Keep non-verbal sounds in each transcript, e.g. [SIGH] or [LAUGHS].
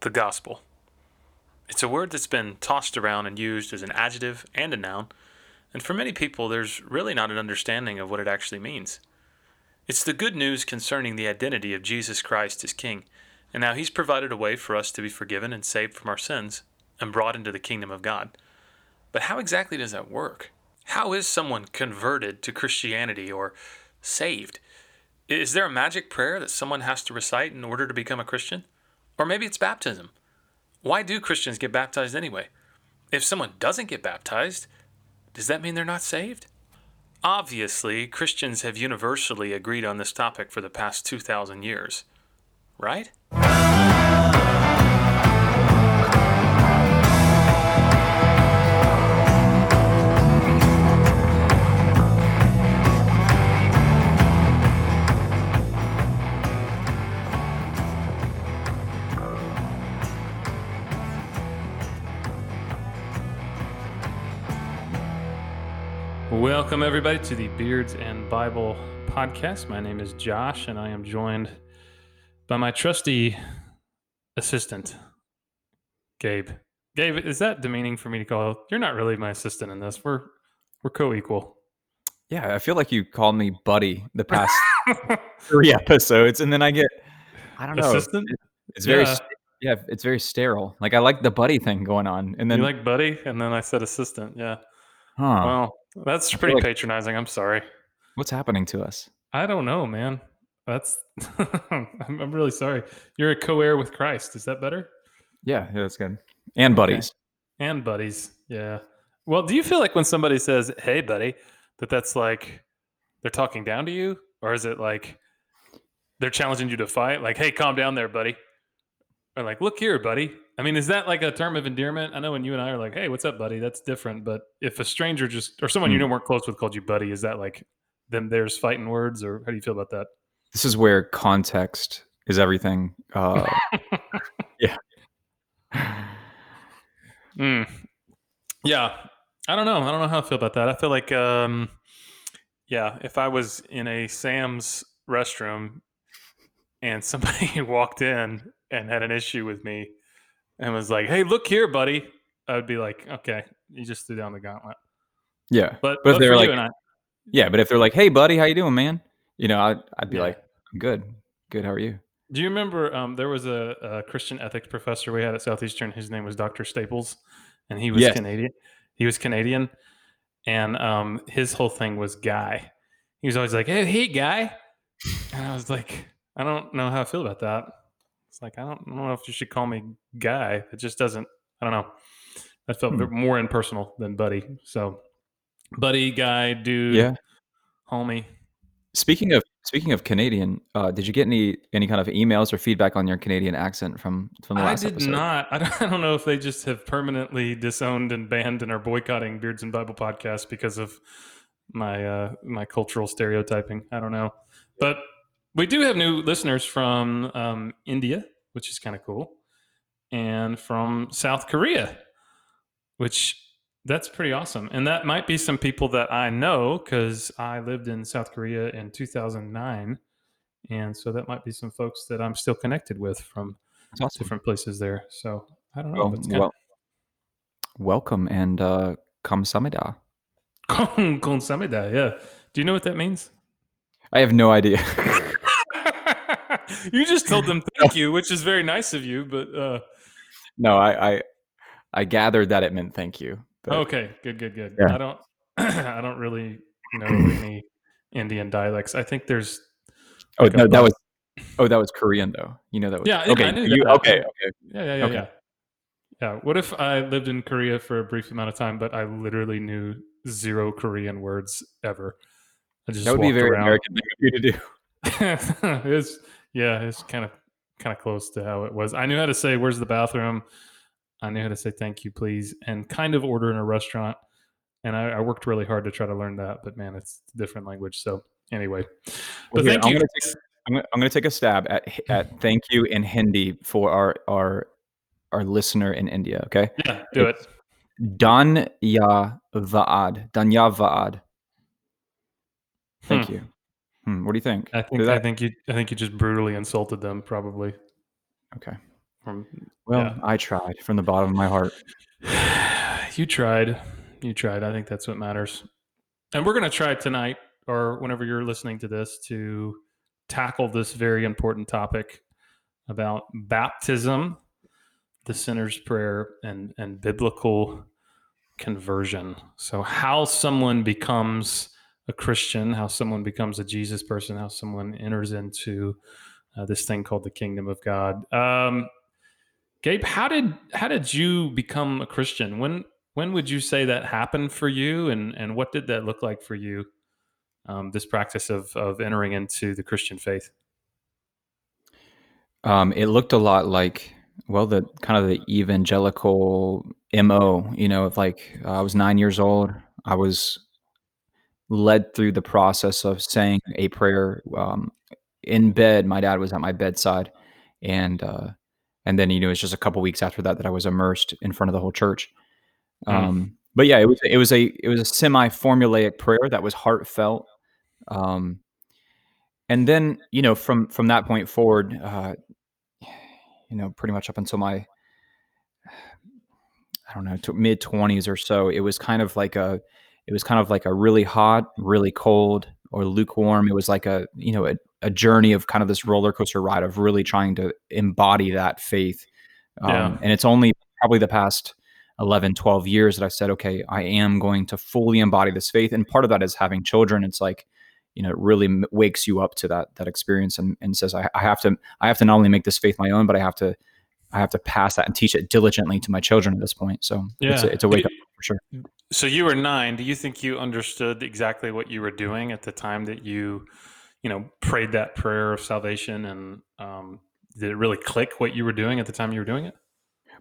the gospel. It's a word that's been tossed around and used as an adjective and a noun, and for many people, there's really not an understanding of what it actually means. It's the good news concerning the identity of Jesus Christ as King, and how He's provided a way for us to be forgiven and saved from our sins and brought into the kingdom of God. But how exactly does that work? How is someone converted to Christianity or saved? Is there a magic prayer that someone has to recite in order to become a Christian? Or maybe it's baptism. Why do Christians get baptized anyway? If someone doesn't get baptized, does that mean they're not saved? Obviously, Christians have universally agreed on this topic for the past 2,000 years, right? Welcome, everybody, to the Beards and Bible podcast. My name is Josh, and I am joined by my trusty assistant, Gabe. Gabe, is that demeaning for me to call? You're not really my assistant in this. We're we're co-equal. Yeah, I feel like you called me buddy the past [LAUGHS] three episodes, and then I get I don't know. Assistant? It's very Yeah. yeah, it's very sterile. Like I like the buddy thing going on, and then you like buddy, and then I said assistant. Yeah. huh, Well, that's pretty like- patronizing. I'm sorry. what's happening to us? I don't know, man. That's [LAUGHS] I'm, I'm really sorry. You're a co-heir with Christ. Is that better? Yeah, yeah, that's good. And buddies. And buddies. Yeah. Well, do you feel like when somebody says, "Hey, buddy," that that's like they're talking down to you, or is it like they're challenging you to fight? Like, "Hey, calm down there, buddy," or like, "Look here, buddy." I mean, is that like a term of endearment? I know when you and I are like, "Hey, what's up, buddy?" That's different. But if a stranger just or someone you Hmm. know weren't close with called you buddy, is that like them? There's fighting words, or how do you feel about that? This is where context is everything. Uh, [LAUGHS] yeah. Mm. Yeah. I don't know. I don't know how I feel about that. I feel like, um, yeah, if I was in a Sam's restroom and somebody [LAUGHS] walked in and had an issue with me and was like, hey, look here, buddy, I would be like, okay, you just threw down the gauntlet. Yeah, But, But but, they're like- I, yeah. But if they're like, "Hey, buddy, how you doing, man?" You know, I'd, I'd be Yeah. like, "I'm good, good. How are you?" do you remember um, there was a, a Christian ethics professor we had at Southeastern? His name was Dr. Staples, and he was Yes. Canadian. He was Canadian, and um, his whole thing was guy. He was always like, "Hey, hey, guy," and I was like, "I don't know how I feel about that." It's like I don't, I don't know if you should call me guy. It just doesn't. I don't know. That felt Hmm. more impersonal than buddy. So, buddy, guy, dude, Yeah. homie. Speaking of speaking of Canadian, uh, did you get any any kind of emails or feedback on your Canadian accent from from the I last did episode? not. [LAUGHS] I don't, I don't know if they just have permanently disowned and banned and are boycotting Beards and Bible podcast because of my uh, my cultural stereotyping. I don't know, but we do have new listeners from um, India, which is kind of cool, and from South Korea, which that's pretty awesome. And that might be some people that I know because I lived in South Korea in 2009. And so that might be some folks that I'm still connected with from awesome. different places there. So I don't know. Well, it's kinda- well, welcome and uh, kamsamida. Kong Kong Samida, yeah. Do you know what that means? I have no idea. [LAUGHS] [LAUGHS] you just told them thank you, which is very nice of you, but uh no, I, I I gathered that it meant thank you. but- okay, good, good, good. Yeah. I don't [CLEARS THROAT] I don't really know any Indian dialects. I think there's Oh like no, that was oh that was Korean though. You know that was Yeah, yeah, okay. I knew you, okay, okay. yeah, yeah, yeah, Okay. yeah. Yeah. What if I lived in Korea for a brief amount of time, but I literally knew zero Korean words ever? I just That would be very around. American thing to do. [LAUGHS] it's yeah, it's kind of kind of close to how it was. I knew how to say "Where's the bathroom?" I knew how to say "Thank you, please," and kind of order in a restaurant. And I, I worked really hard to try to learn that, but man, it's a different language. So anyway, but thank I'm you. gonna take I'm I'm gonna take a stab at at [LAUGHS] thank you in Hindi for our our our listener in India. Okay, yeah, do it. Dan ya vaad, Dan ya vaad. Thank Hmm. you. Hmm, what do you think? I think Did I think you I think you just brutally insulted them, probably. okay. From Well, yeah. I tried from the bottom of my heart. [SIGHS] you tried. You tried. I think that's what matters. And we're going to try tonight or whenever you're listening to this to tackle this very important topic about baptism, the sinner's prayer, and, and biblical conversion. So, how someone becomes a Christian, how someone becomes a Jesus person, how someone enters into uh, this thing called the kingdom of God. Um, Gabe, how did how did you become a Christian? When when would you say that happened for you, and and what did that look like for you? Um, this practice of of entering into the Christian faith. Um, it looked a lot like well, the kind of the evangelical mo. You know, of like uh, I was nine years old. I was led through the process of saying a prayer um, in bed. My dad was at my bedside, and uh, and then you know it's just a couple weeks after that that I was immersed in front of the whole church. Mm. Um, but yeah, it was it was a it was a semi formulaic prayer that was heartfelt. Um, and then you know from from that point forward, uh, you know, pretty much up until my I don't know mid twenties or so, it was kind of like a it was kind of like a really hot, really cold, or lukewarm. It was like a you know a, a journey of kind of this roller coaster ride of really trying to embody that faith. Um, Yeah. And it's only probably the past 11, 12 years that I've said, okay, I am going to fully embody this faith. And part of that is having children. It's like, you know, it really m- wakes you up to that that experience and, and says, I, I have to I have to not only make this faith my own, but I have to I have to pass that and teach it diligently to my children at this point. So it's Yeah. a, it's a wake up for sure. So you were nine. Do you think you understood exactly what you were doing at the time that you, you know, prayed that prayer of salvation? And um, did it really click what you were doing at the time you were doing it?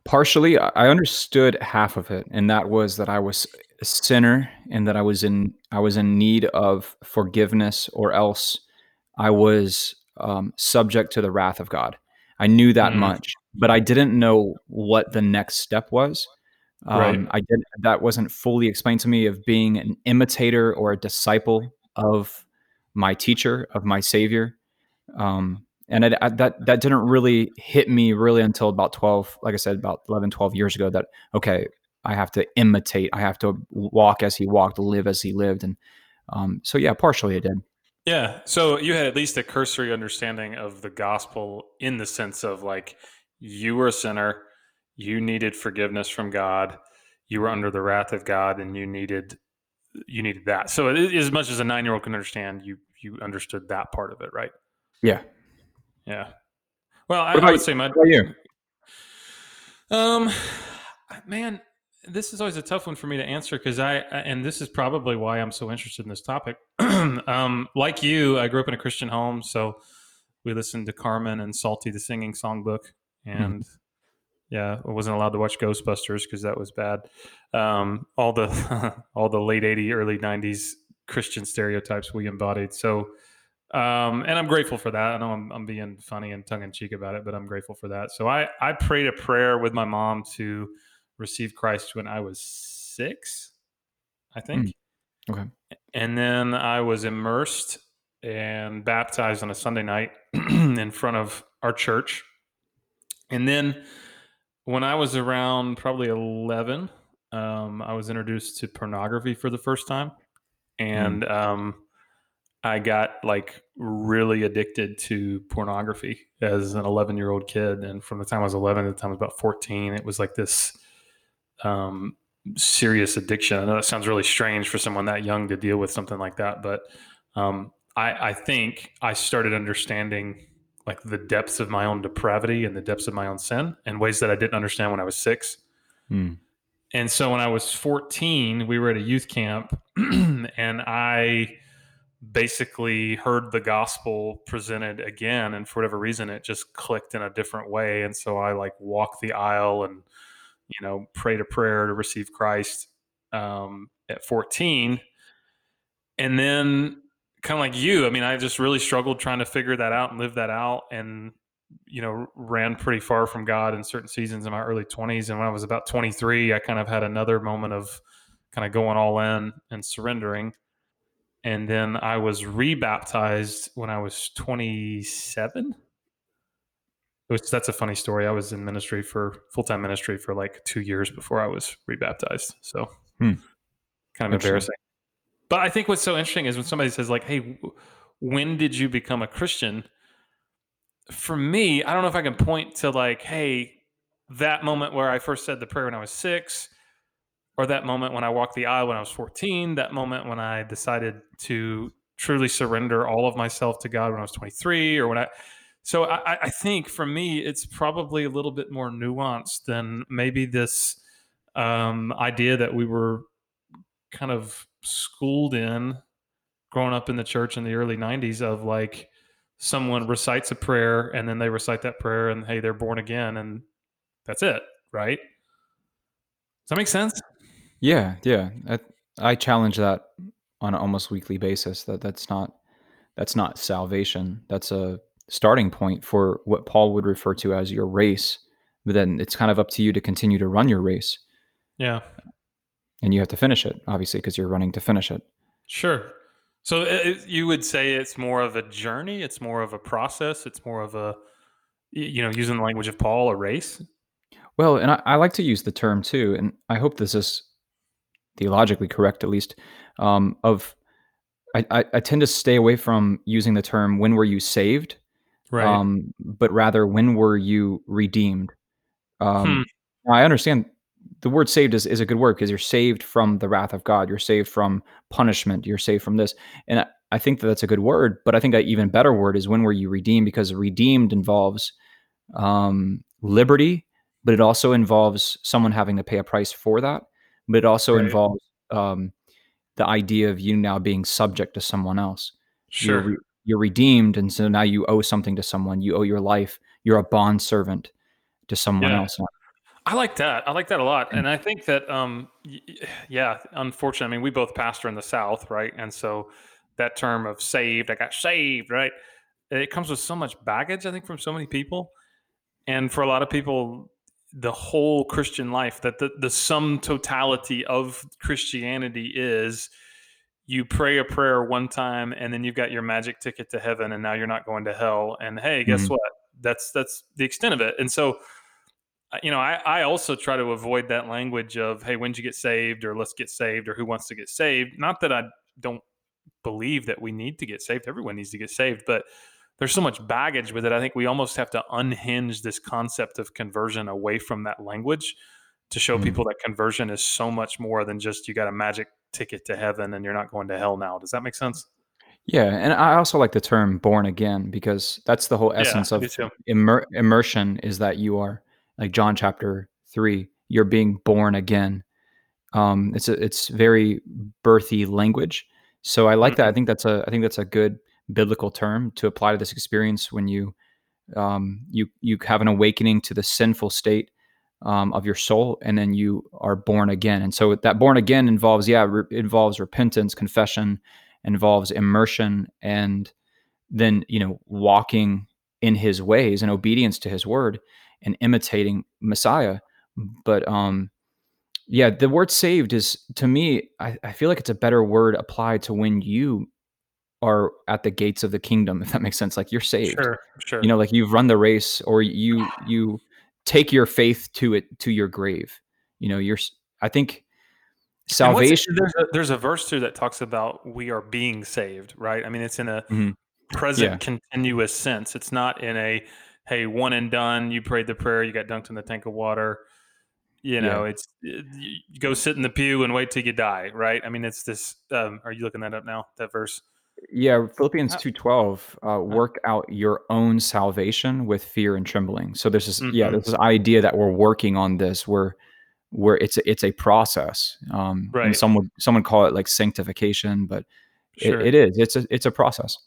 Partially, I understood half of it, and that was that I was a sinner and that I was in I was in need of forgiveness, or else I was um, subject to the wrath of God. I knew that Mm. much, but I didn't know what the next step was. Right. Um, I did that wasn't fully explained to me of being an imitator or a disciple of my teacher, of my Savior. Um, and it, I, that that didn't really hit me really until about 12 like i said about 11 12 years ago that okay i have to imitate i have to walk as he walked live as he lived and um, so yeah partially it did Yeah. So you had at least a cursory understanding of the gospel in the sense of like you were a sinner, you needed forgiveness from God, you were under the wrath of God, and you needed you needed that. So it, as much as a nine year old can understand, you you understood that part of it, right? yeah Yeah. Well, I, I you? would say my about you? um man, this is always a tough one for me to answer because I and this is probably why I'm so interested in this topic. [CLEARS THROAT] um, like you, I grew up in a Christian home, so we listened to Carmen and Psalty the Singing Songbook, and yeah, I wasn't allowed to watch Ghostbusters because that was bad. Um, all the [LAUGHS] all the late '80s, early '90s Christian stereotypes we embodied. So, um, and I'm grateful for that. I know I'm, I'm being funny and tongue in cheek about it, but I'm grateful for that. So I I prayed a prayer with my mom to receive Christ when I was six, I think. Mm, okay. And then I was immersed and baptized on a Sunday night [CLEARS THROAT] in front of our church. And then when I was around probably 11, um, I was introduced to pornography for the first time. And um, I got like really addicted to pornography as an 11 year old kid. And from the time I was 11 to the time I was about 14, it was like this um, serious addiction. I know that sounds really strange for someone that young to deal with something like that, but um, I, I think I started understanding like the depths of my own depravity and the depths of my own sin in ways that I didn't understand when I was six. Mm, And so when I was 14, we were at a youth camp [CLEARS THROAT] and I basically heard the gospel presented again and for whatever reason it just clicked in a different way. And so I like walked the aisle and you know prayed a prayer to receive Christ um, at 14 and then kind of like you I mean I just really struggled trying to figure that out and live that out and you know ran pretty far from God in certain seasons in my early 20s and when I was about 23 I kind of had another moment of kind of going all in and surrendering and then I was rebaptized when I was 27 which that's a funny story. I was in ministry for full time ministry for like two years before I was rebaptized. So Hmm. kind of embarrassing. But I think what's so interesting is when somebody says like, "Hey, when did you become a Christian?" For me, I don't know if I can point to like, "Hey, that moment where I first said the prayer when I was six, or that moment when I walked the aisle when I was 14, that moment when I decided to truly surrender all of myself to God when I was 23, or when I. So I, I- I think for me, it's probably a little bit more nuanced than maybe this um, idea that we were kind of schooled in growing up in the church in the early 90s of like someone recites a prayer and then they recite that prayer and hey, they're born again and that's it, right? Does that make sense? Yeah, yeah. I, I challenge that on an almost weekly basis. That that's not that's not salvation. That's a starting point for what Paul would refer to as your race. But then it's kind of up to you to continue to run your race, Yeah. And you have to finish it, obviously, because you're running to finish it. Sure. So it, it- you would say it's more of a journey, it's more of a process, it's more of a you know, using the language of Paul, a race. Well, and I, I like to use the term too, and I hope this is theologically correct, at least. Um, of I, I, I tend to stay away from using the term "when were you saved," um, but rather "when were you redeemed." Um, now, I understand the word "saved" is, is a good word because you're saved from the wrath of God. You're saved from punishment. You're saved from this, and I, I think that that's a good word. But I think an even better word is "when were you redeemed?" because redeemed involves um, liberty, but it also involves someone having to pay a price for that. But it also Right. involves um, the idea of you now being subject to someone else. You're, Sure. re- you're redeemed, and so now you owe something to someone. You owe your life. You're a bond servant to someone Yeah. else. I like that. I like that a lot. Mm. And I think that, um, [SIGHS] yeah, unfortunately, I mean, we both pastor in the South, right? And so that term of saved, I got saved, right? It comes with so much baggage, I think, from so many people. And for a lot of people, the whole Christian life, that the, the sum totality of Christianity is you pray a prayer one time and then you've got your magic ticket to heaven and now you're not going to hell. And hey, guess Mhm. what? That's that's the extent of it. And so you know, I, I also try to avoid that language of, hey, when'd you get saved or let's get saved or who wants to get saved. Not that I don't believe that we need to get saved. Everyone needs to get saved, but there's so much baggage with it. I think we almost have to unhinge this concept of conversion away from that language to show Mhm. people that conversion is so much more than just you got a magic ticket to heaven and you're not going to hell now. Does that make sense? Yeah, and I also like the term "born again" because that's the whole essence yeah, of me immer- immersion. Is that you are like John chapter three, you're being born again. Um, it's a, it's very birthy language. So I like that. I think that's a I think that's a good biblical term to apply to this experience when you um, you you have an awakening to the sinful state um, of your soul, and then you are born again. And so that born again involves yeah re- involves repentance, confession, involves immersion, and then you know walking in His ways and obedience to His word and imitating Messiah. But um, yeah, the word saved is to me, I, I feel like it's a better word applied to when you are at the gates of the kingdom, [LAUGHS] if that makes sense. Like you're saved. Sure, sure. You know, like you've run the race or you [SIGHS] you take your faith to it to your grave. You know, you're I think salvation there's a, there's a verse too that talks about we are being saved, right? I mean, it's in a Mhm. present Yeah. continuous sense. It's not in a hey one and done. You prayed the prayer, you got dunked in the tank of water. You know, it's it, you go sit in the pew and wait till you die, right? I mean, it's this. Um, are you looking that up now? That verse. Yeah, Philippians Uh, 2:12, uh, work out your own salvation with fear and trembling. So there's this yeah, Mhm. there's this idea that we're working on this where where it's a, it's a process. Um Right. and some would some would call it like sanctification, but Sure. it, it is. It's a it's a process.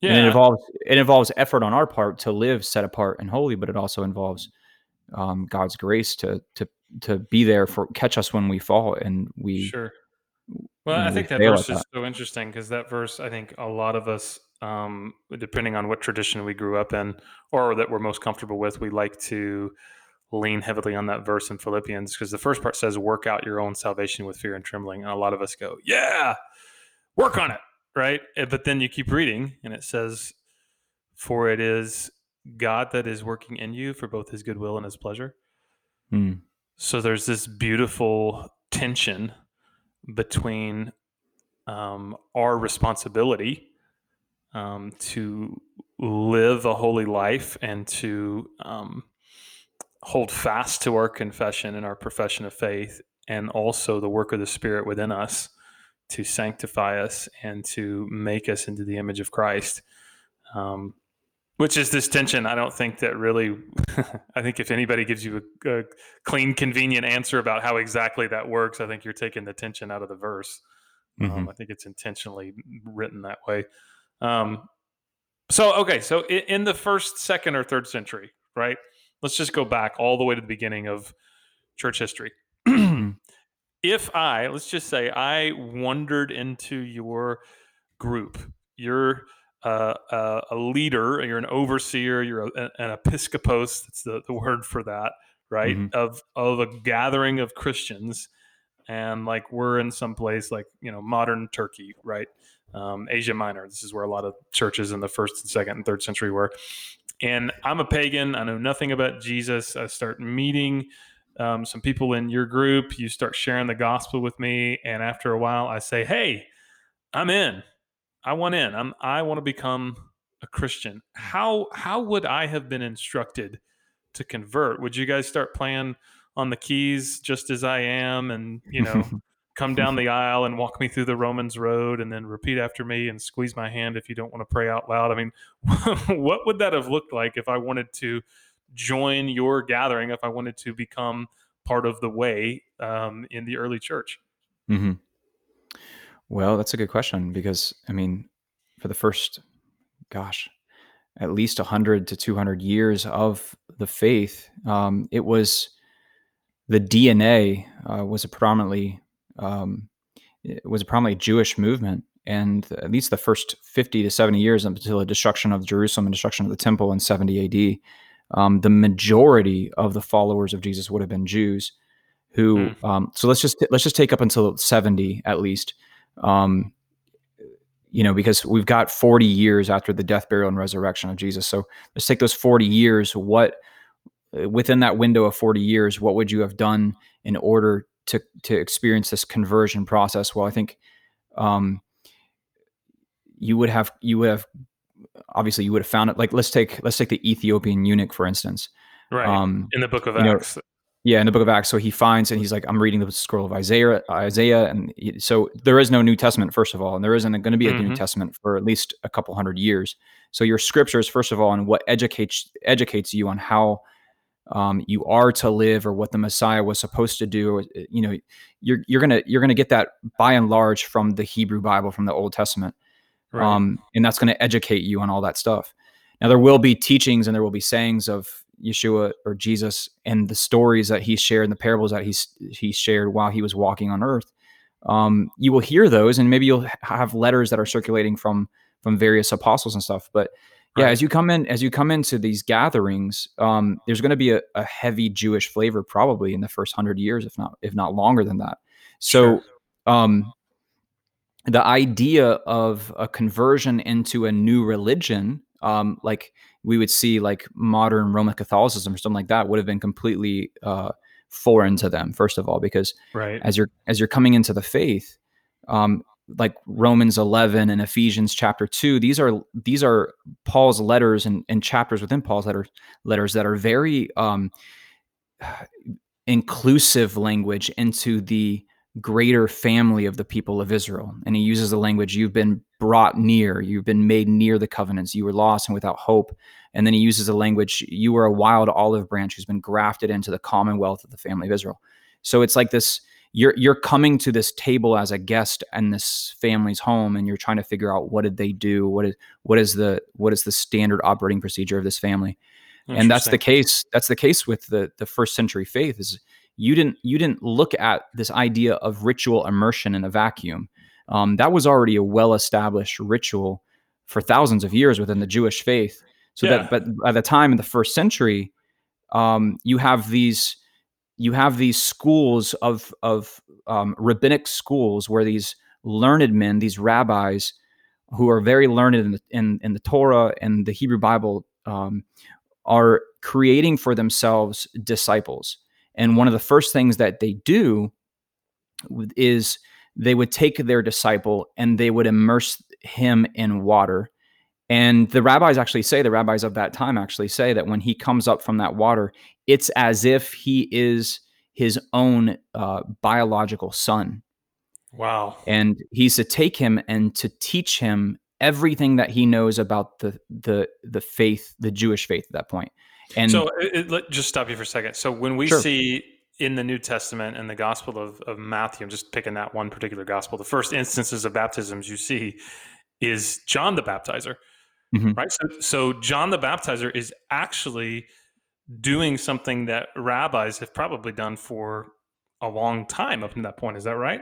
Yeah. And it involves it involves effort on our part to live set apart and holy, but it also involves um, God's grace to to to be there for catch us when we fall and we Sure. Well, you I know, think that verse is so interesting because that verse, I think a lot of us, um, depending on what tradition we grew up in or that we're most comfortable with, we like to lean heavily on that verse in Philippians because the first part says, "Work out your own salvation with fear and trembling," and a lot of us go, "Yeah, work on it," right? Eh, But then you keep reading, and it says, "For it is God that is working in you for both His goodwill and His pleasure. Mm. So there's this beautiful tension between um, our responsibility um, to live a holy life and to um, hold fast to our confession and our profession of faith, and also the work of the Spirit within us to sanctify us and to make us into the image of Christ. Um, which is this tension. I don't think that really. [LAUGHS] I think if anybody gives you a, a, clean, convenient answer about how exactly that works, I think you're taking the tension out of the verse. Um, mm-hmm. Um, I think it's intentionally written that way. Um, so okay, so in, in the first, second, or third century, right? Let's just go back all the way to the beginning of church history. [CLEARS THROAT] if I, let's just say, I wandered into your group, your uh, uh, a leader, you're an overseer, you're a, an episcopos. That's the, the word for that, right? Mm-hmm. Of of a gathering of Christians, and like we're in some place like you know modern Turkey, right? Um, Asia Minor. This is where a lot of churches in the first, and second, and third century were. And I'm a pagan. I know nothing about Jesus. I start meeting um, some people in your group. You start sharing the gospel with me, and after a while, I say, "Hey, I'm in." I want in. I'm I want to become a Christian. How how would I have been instructed to convert? Would you guys start playing on the keys just as I am and, you know, [LAUGHS] come down the aisle and walk me through the Romans road and then repeat after me and squeeze my hand if you don't want to pray out loud? I mean, [LAUGHS] what would that have looked like if I wanted to join your gathering, if I wanted to become part of the way um, in the early church? Mm-hmm. Well, that's a good question because I mean, for the first, gosh, at least 100 to 200 years of the faith, um, it was the DNA uh, was a predominantly um, was a predominantly Jewish movement, and at least the first 50 to 70 years until the destruction of Jerusalem and destruction of the temple in 70 AD, um, the majority of the followers of Jesus would have been Jews. Who, mm. um, so let's just let's just take up until 70 at least um, you know, because we've got 40 years after the death, burial, and resurrection of Jesus. So let's take those 40 years. What within that window of 40 years, what would you have done in order to to experience this conversion process? Well, I think um, you would have you would have obviously you would have found it. Like let's take let's take the Ethiopian eunuch for instance. Right. Um, in the book of Acts. Know, yeah, in the book of Acts. So he finds and he's like, I'm reading the scroll of Isaiah, Isaiah, and he, so there is no New Testament first of all, and there isn't going to be a mm-hmm. New Testament for at least a couple hundred years. So your scriptures, first of all, and what educates educates you on how um, you are to live or what the Messiah was supposed to do. You know, you're you're gonna you're gonna get that by and large from the Hebrew Bible, from the Old Testament, right. um, and that's going to educate you on all that stuff. Now there will be teachings and there will be sayings of Yeshua or Jesus and the stories that he shared and the parables that he's he shared while he was walking on earth. Um, you will hear those, and maybe you'll have letters that are circulating from from various apostles and stuff. But yeah, right. as you come in, as you come into these gatherings, um, there's going to be a, a, heavy Jewish flavor probably in the first hundred years, if not if not longer than that. So, um, the idea of a conversion into a new religion, um, like we would see like modern Roman Catholicism or something like that would have been completely uh, foreign to them. First of all, because right. as you're as you're coming into the faith, um, like Romans 11 and Ephesians chapter 2 these are these are Paul's letters and, and chapters within Paul's letter, letters that are very um, [SIGHS] inclusive language into the greater family of the people of Israel. And he uses the language, you've been brought near, you've been made near the covenants, you were lost and without hope. And then he uses the language, you were a wild olive branch who's been grafted into the commonwealth of the family of Israel. So it's like this you're you're coming to this table as a guest in this family's home and you're trying to figure out what did they do what is what is the what is the standard operating procedure of this family and that's the case that's the case with the the first century faith is you didn't you didn't look at this idea of ritual immersion in a vacuum. Um, that was already a well established ritual for thousands of years within the Jewish faith. So yeah. that, but by the time in the first century, um, you have these you have these schools of of um, rabbinic schools where these learned men, these rabbis, who are very learned in the in, in the Torah and the Hebrew Bible, um, are creating for themselves disciples. And one of the first things that they do is they would take their disciple and they would immerse him in water. And the rabbis actually say, the rabbis of that time actually say that when he comes up from that water, it's as if he is his own uh, biological son. Wow. And he's to take him and to teach him everything that he knows about the the the faith, the Jewish faith at that point. And so, it, let just stop you for a second. So, when we sure. see in the New Testament and the Gospel of, of Matthew, I'm just picking that one particular gospel, the first instances of baptisms you see is John the Baptizer, mm-hmm. right? So, so, John the Baptizer is actually doing something that rabbis have probably done for a long time up to that point. Is that right?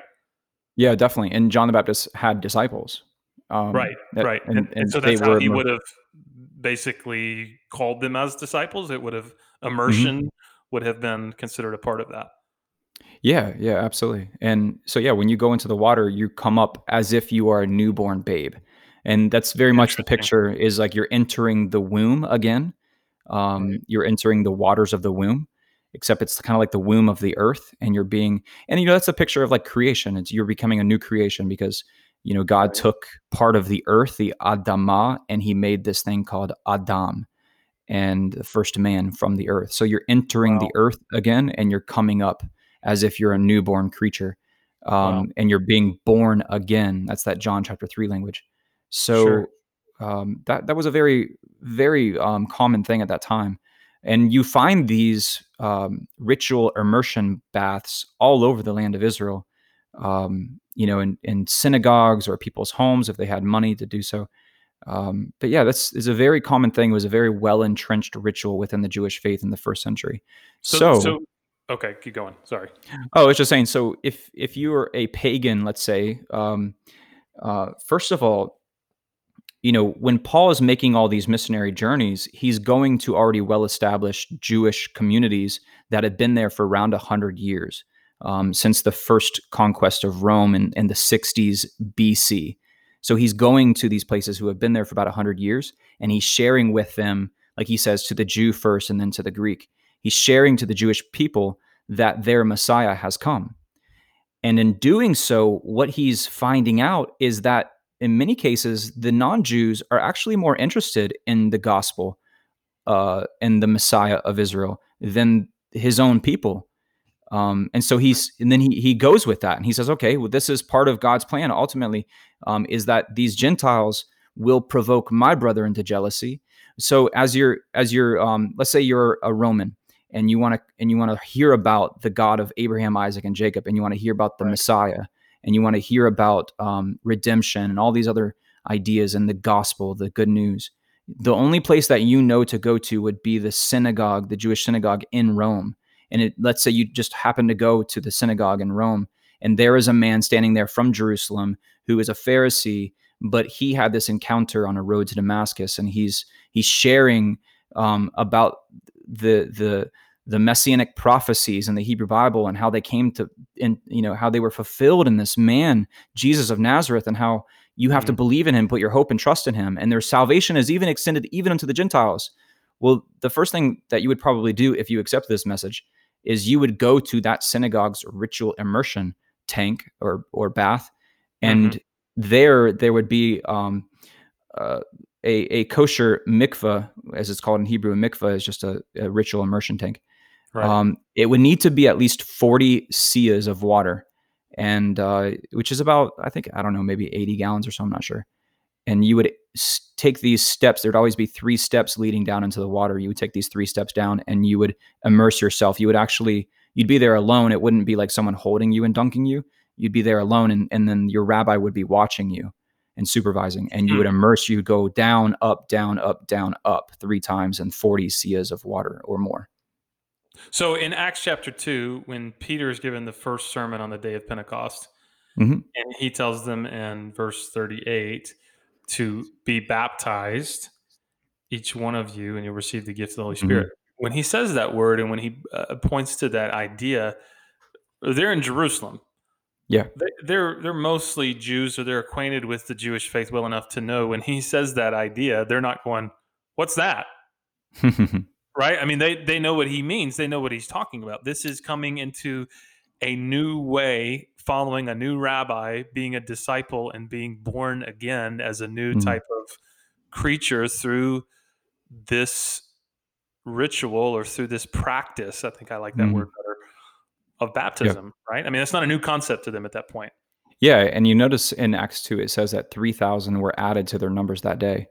Yeah, definitely. And John the Baptist had disciples. Um, right, that, right. And, and, and so that's how he would have basically called them as disciples. It would have mm-hmm. immersion mm-hmm. would have been considered a part of that. Yeah, yeah, absolutely. And so yeah, when you go into the water, you come up as if you are a newborn babe. And that's very much the picture is like you're entering the womb again. Um, right. You're entering the waters of the womb, except it's kind of like the womb of the earth, and you're being, and you know that's a picture of like creation. It's you're becoming a new creation because you know, God took part of the earth, the Adamah, and he made this thing called Adam and the first man from the earth. So you're entering wow. the earth again and you're coming up as if you're a newborn creature. Um, wow. and you're being born again. That's that John chapter three language. So sure. um, that that was a very very um, common thing at that time, and you find these um, ritual immersion baths all over the land of Israel um, you know, in, in synagogues or people's homes if they had money to do so. Um, but yeah, that's is a very common thing. It was a very well entrenched ritual within the Jewish faith in the first century. So, so, so okay, keep going. Sorry. Oh, I was just saying. So if if you are a pagan, let's say, um, uh, first of all, you know, when Paul is making all these missionary journeys, he's going to already well established Jewish communities that have been there for around a hundred years um, since the first conquest of Rome in, in the 60s BC. So he's going to these places who have been there for about 100 years, and he's sharing with them, like he says, to the Jew first and then to the Greek. He's sharing to the Jewish people that their Messiah has come. And in doing so, what he's finding out is that in many cases, the non Jews are actually more interested in the gospel uh, and the Messiah of Israel than his own people. Um, and so he's, and then he he goes with that, and he says, okay, well, this is part of God's plan. Ultimately, um, is that these Gentiles will provoke my brother into jealousy. So as you're as you're, um, let's say you're a Roman, and you want to and you want to hear about the God of Abraham, Isaac, and Jacob, and you want to hear about the right. Messiah, and you want to hear about um, redemption and all these other ideas and the gospel, the good news. The only place that you know to go to would be the synagogue, the Jewish synagogue in Rome and it, let's say you just happen to go to the synagogue in Rome, and there is a man standing there from Jerusalem who is a Pharisee, but he had this encounter on a road to Damascus, and he's he's sharing um, about the the the messianic prophecies in the Hebrew Bible and how they came to, and you know how they were fulfilled in this man Jesus of Nazareth, and how you have mm-hmm. to believe in him, put your hope and trust in him, and their salvation is even extended even unto the Gentiles. Well, the first thing that you would probably do if you accept this message is you would go to that synagogue's ritual immersion tank or or bath, and mm-hmm. there there would be um, uh, a a kosher mikvah, as it's called in Hebrew. A mikvah is just a, a ritual immersion tank. Right. Um, it would need to be at least forty seahs of water, and uh, which is about I think I don't know maybe eighty gallons or so. I'm not sure and you would take these steps there'd always be three steps leading down into the water. You would take these three steps down and you would immerse yourself. You would actually you'd be there alone. It wouldn't be like someone holding you and dunking you. You'd be there alone and, and then your rabbi would be watching you and supervising and you would hmm. immerse you would go down up down up down up three times and 40 seahs of water or more. So in acts chapter 2 when peter is given the first sermon on the day of pentecost mm-hmm. and he tells them in verse 38 to be baptized, each one of you, and you'll receive the gift of the Holy mm-hmm. Spirit. Mm-hmm. When he says that word and when he uh, points to that idea, they're in Jerusalem. Yeah, they're they're mostly Jews, or they're acquainted with the Jewish faith well enough to know when he says that idea, they're not going, "What's that?" [LAUGHS] right? I mean, they they know what he means. They know what he's talking about. This is coming into a new way, following a new rabbi, being a disciple, and being born again as a new Mhm. type of creature through this ritual or through this practice. I think I like that Mhm. word better of baptism, right? I mean, it's not a new concept to them at that point. Yeah, and you notice in Acts 2, it says that 3,000 were added to their numbers that day.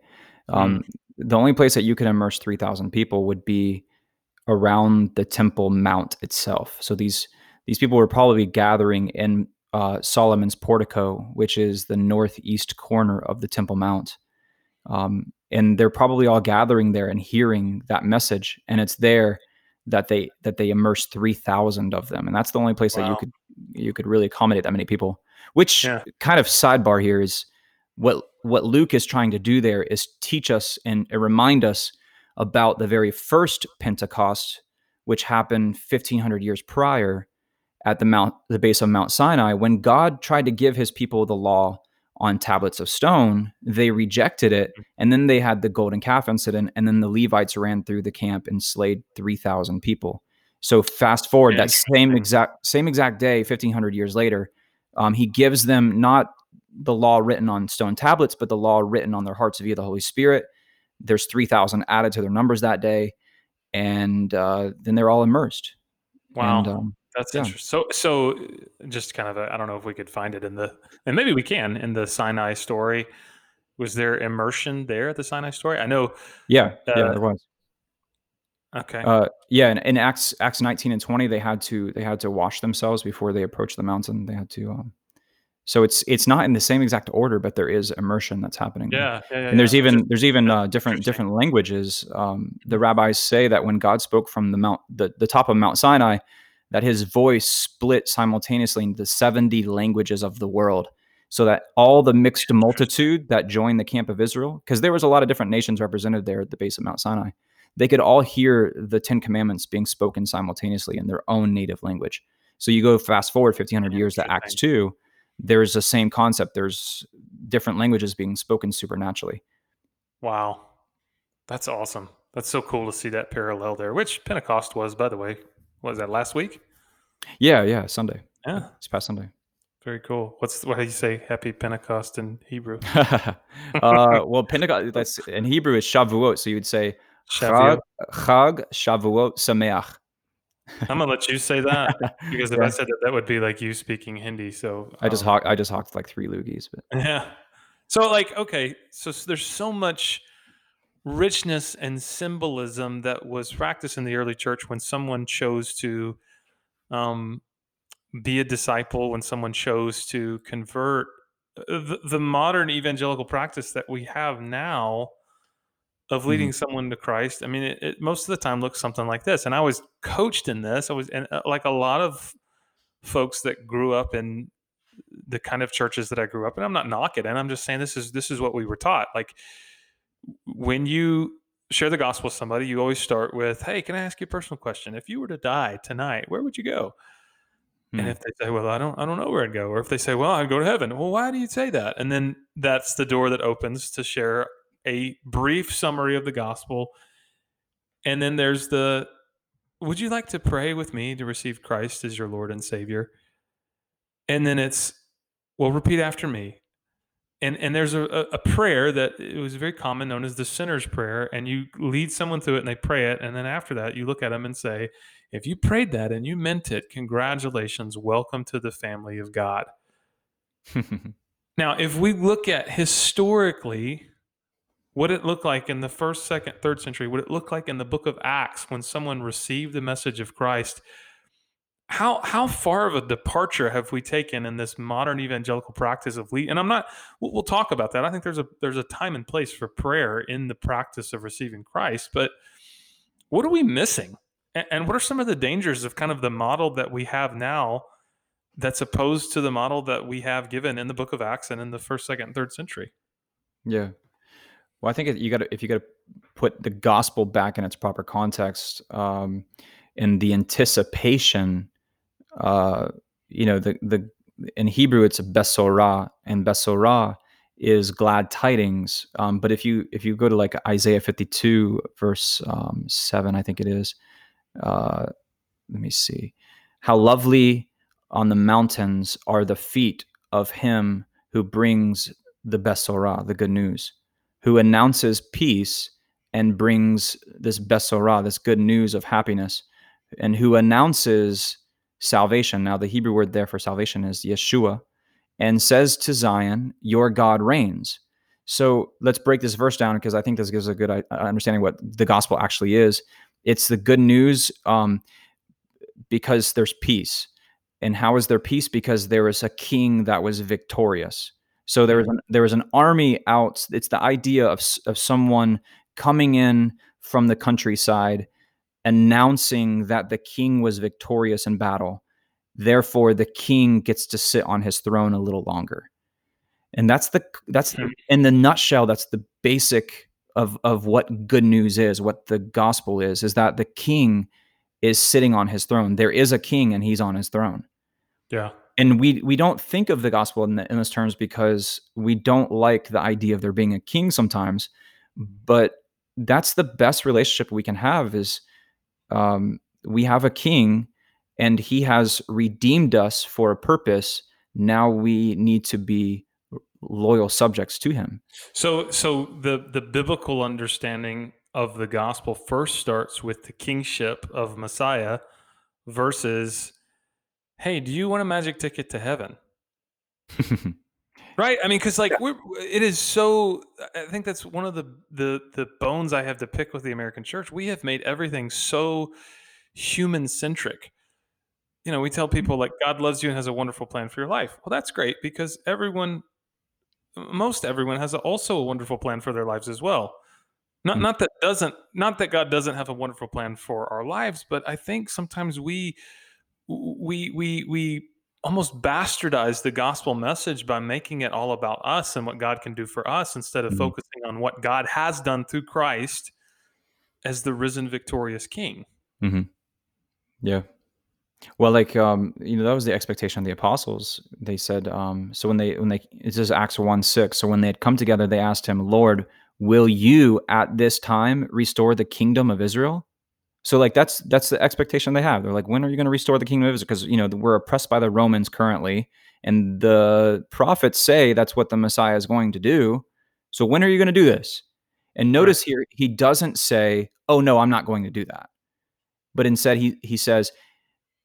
Um, The only place that you can immerse 3,000 people would be around the Temple Mount itself. So these these people were probably gathering in uh, Solomon's portico, which is the northeast corner of the Temple Mount. Um, and they're probably all gathering there and hearing that message, and it's there that they that they immerse 3,000 of them, and that's the only place that you could you could really accommodate that many people. Which Yeah. kind of sidebar here is what what Luke is trying to do there is teach us and remind us about the very first Pentecost, which happened 1500 years prior at the mount the base of Mount Sinai when God tried to give his people the law on tablets of stone they rejected it and then they had the golden calf incident and then the Levites ran through the camp and slayed 3000 people. So fast forward that same exact same exact day 1500 years later um, he gives them not the law written on stone tablets but the law written on their hearts via the Holy Spirit. There's 3000 added to their numbers that day and uh, then they're all immersed. Wow. and um, That's Yeah. interesting. So, so uh, just kind of, I don't know if we could find it in the, and maybe we can in the Sinai story. Was there immersion there at the Sinai story? I know. yeah yeah Uh, there was Okay. Uh, yeah, in, in Acts Acts nineteen and twenty, they had to they had to wash themselves before they approached the mountain. They had to. Um, so it's it's not in the same exact order, but there is immersion that's happening. yeah. Yeah. yeah and there's yeah. even Just- there's even yeah, uh, different different languages. Um, the rabbis say that when God spoke from the mount the, the top of Mount Sinai, that His voice split simultaneously into seventy languages of the world, so that all the mixed multitude that joined the camp of Israel, because there was a lot of different nations represented there at the base of Mount Sinai, they could all hear the Ten Commandments being spoken simultaneously in their own native language. So you go fast forward fifteen hundred years to Acts two. There's the same concept. There's different languages being spoken supernaturally. Wow. That's awesome. That's so cool to see that parallel there, which Pentecost was, by the way. Was that last week? Yeah, yeah, Sunday. Yeah. It's past Sunday. Very cool. What's what do you say? Happy Pentecost in Hebrew. [LAUGHS] uh, well, Pentecost, that's in Hebrew is Shavuot. So you would say. Chag, Chag Shavuot Sameach. I'm gonna let you say that [LAUGHS] because if I said that, that would be like you speaking Hindi. So I just um, hawk, I just hawked like three loogies, but [LAUGHS] Yeah. So like okay, so s- there's so much richness and symbolism that was practiced in the early church when someone chose to um, be a disciple, when someone chose to convert. Uh, The, the modern evangelical practice that we have now of leading someone to Christ, I mean, it, it most of the time looks something like this. And I was coached in this. I was, and uh, like a lot of folks that grew up in the kind of churches that I grew up in. I'm not knocking it. And I'm just saying this is this is what we were taught. Like when you share the gospel with somebody, you always start with, "Hey, can I ask you a personal question? If you were to die tonight, where would you go?" And Hmm. if they say, "Well, I don't I don't know where I'd go," or if they say, "Well, I'd go to heaven," well, why do you say that? And then that's the door that opens to share a brief summary of the gospel. And then there's the would you like to pray with me to receive Christ as your Lord and Savior? And then it's, well, repeat after me. And and there's a, a prayer that it was very common, known as the sinner's prayer, and you lead someone through it and they pray it, and then after that you look at them and say, if you prayed that and you meant it, congratulations, welcome to the family of God. [LAUGHS] Now, if we look at historically what it looked like in the first, second, third century, what it looked like in the book of Acts when someone received the message of Christ, how how far of a departure have we taken in this modern evangelical practice of lead? And I'm not. We'll, talk about that. I think there's a there's a time and place for prayer in the practice of receiving Christ, but what are we missing? And, what are some of the dangers of kind of the model that we have now? That's opposed to the model that we have given in the book of Acts and in the first, second, and third century. Yeah. Well, I think you got to if you got to put the gospel back in its proper context, um, in the anticipation, uh, you know, the the in Hebrew it's a besorah, and besorah is glad tidings. Um, but if you if you go to like Isaiah 52 verse um, seven, I think it is. Uh, let me see. How lovely on the mountains are the feet of him who brings the Besorah, the good news, who announces peace and brings this Besorah, this good news of happiness, and who announces salvation. Now, the Hebrew word there for salvation is Yeshua, and says to Zion, Your God reigns. So let's break this verse down because I think this gives a good uh, understanding what the gospel actually is. It's the good news um, because there's peace. And how is there peace? Because there is a king that was victorious. So there was an, there was an army out. It's the idea of of someone coming in from the countryside, announcing that the king was victorious in battle. Therefore, the king gets to sit on his throne a little longer. And that's the that's the, in the nutshell. That's the basic of of what good news is. What the gospel is is that the king is sitting on his throne. There is a king, and he's on his throne. Yeah and we we don't think of the gospel in, the, in those terms because we don't like the idea of there being a king sometimes but that's the best relationship we can have is um, we have a king and he has redeemed us for a purpose now we need to be loyal subjects to him so so the the biblical understanding of the gospel first starts with the kingship of messiah versus hey, do you want a magic ticket to heaven? [LAUGHS] right? I mean, because like we're, it is so. I think that's one of the the the bones I have to pick with the American church. We have made everything so human centric. You know, we tell people like God loves you and has a wonderful plan for your life. Well, that's great because everyone, most everyone, has also a wonderful plan for their lives as well. Not, mm. not that doesn't, not that God doesn't have a wonderful plan for our lives, but I think sometimes we we we we almost bastardized the gospel message by making it all about us and what God can do for us instead of mm-hmm. focusing on what God has done through Christ as the risen victorious king. Mm-hmm. Yeah. Well, like um, you know, that was the expectation of the apostles. They said, um, so when they when they it's just Acts one six. So when they had come together, they asked him, Lord, will you at this time restore the kingdom of Israel? So like that's that's the expectation they have. They're like, when are you going to restore the kingdom of Israel? Because you know we're oppressed by the Romans currently, and the prophets say that's what the Messiah is going to do. So when are you going to do this? And notice right. here, he doesn't say, "Oh no, I'm not going to do that," but instead he he says,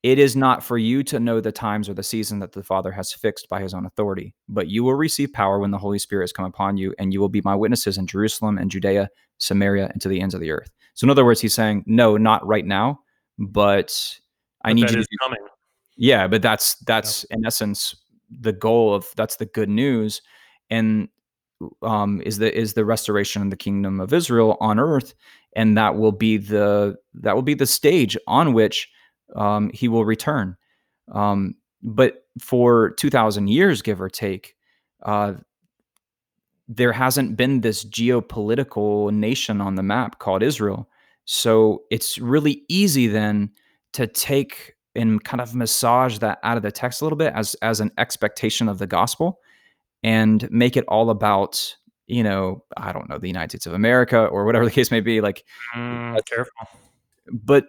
"It is not for you to know the times or the season that the Father has fixed by His own authority, but you will receive power when the Holy Spirit has come upon you, and you will be my witnesses in Jerusalem and Judea, Samaria, and to the ends of the earth." So in other words, he's saying, no, not right now, but I need you to. coming. Yeah, but that's that's yeah. in essence the goal of that's the good news, and um, is the is the restoration of the kingdom of Israel on earth, and that will be the that will be the stage on which um, he will return. Um, but for two thousand years, give or take, uh, there hasn't been this geopolitical nation on the map called Israel. So it's really easy then to take and kind of massage that out of the text a little bit as as an expectation of the gospel and make it all about you know i don't know the united states of america or whatever [LAUGHS] the case may be like mm, careful but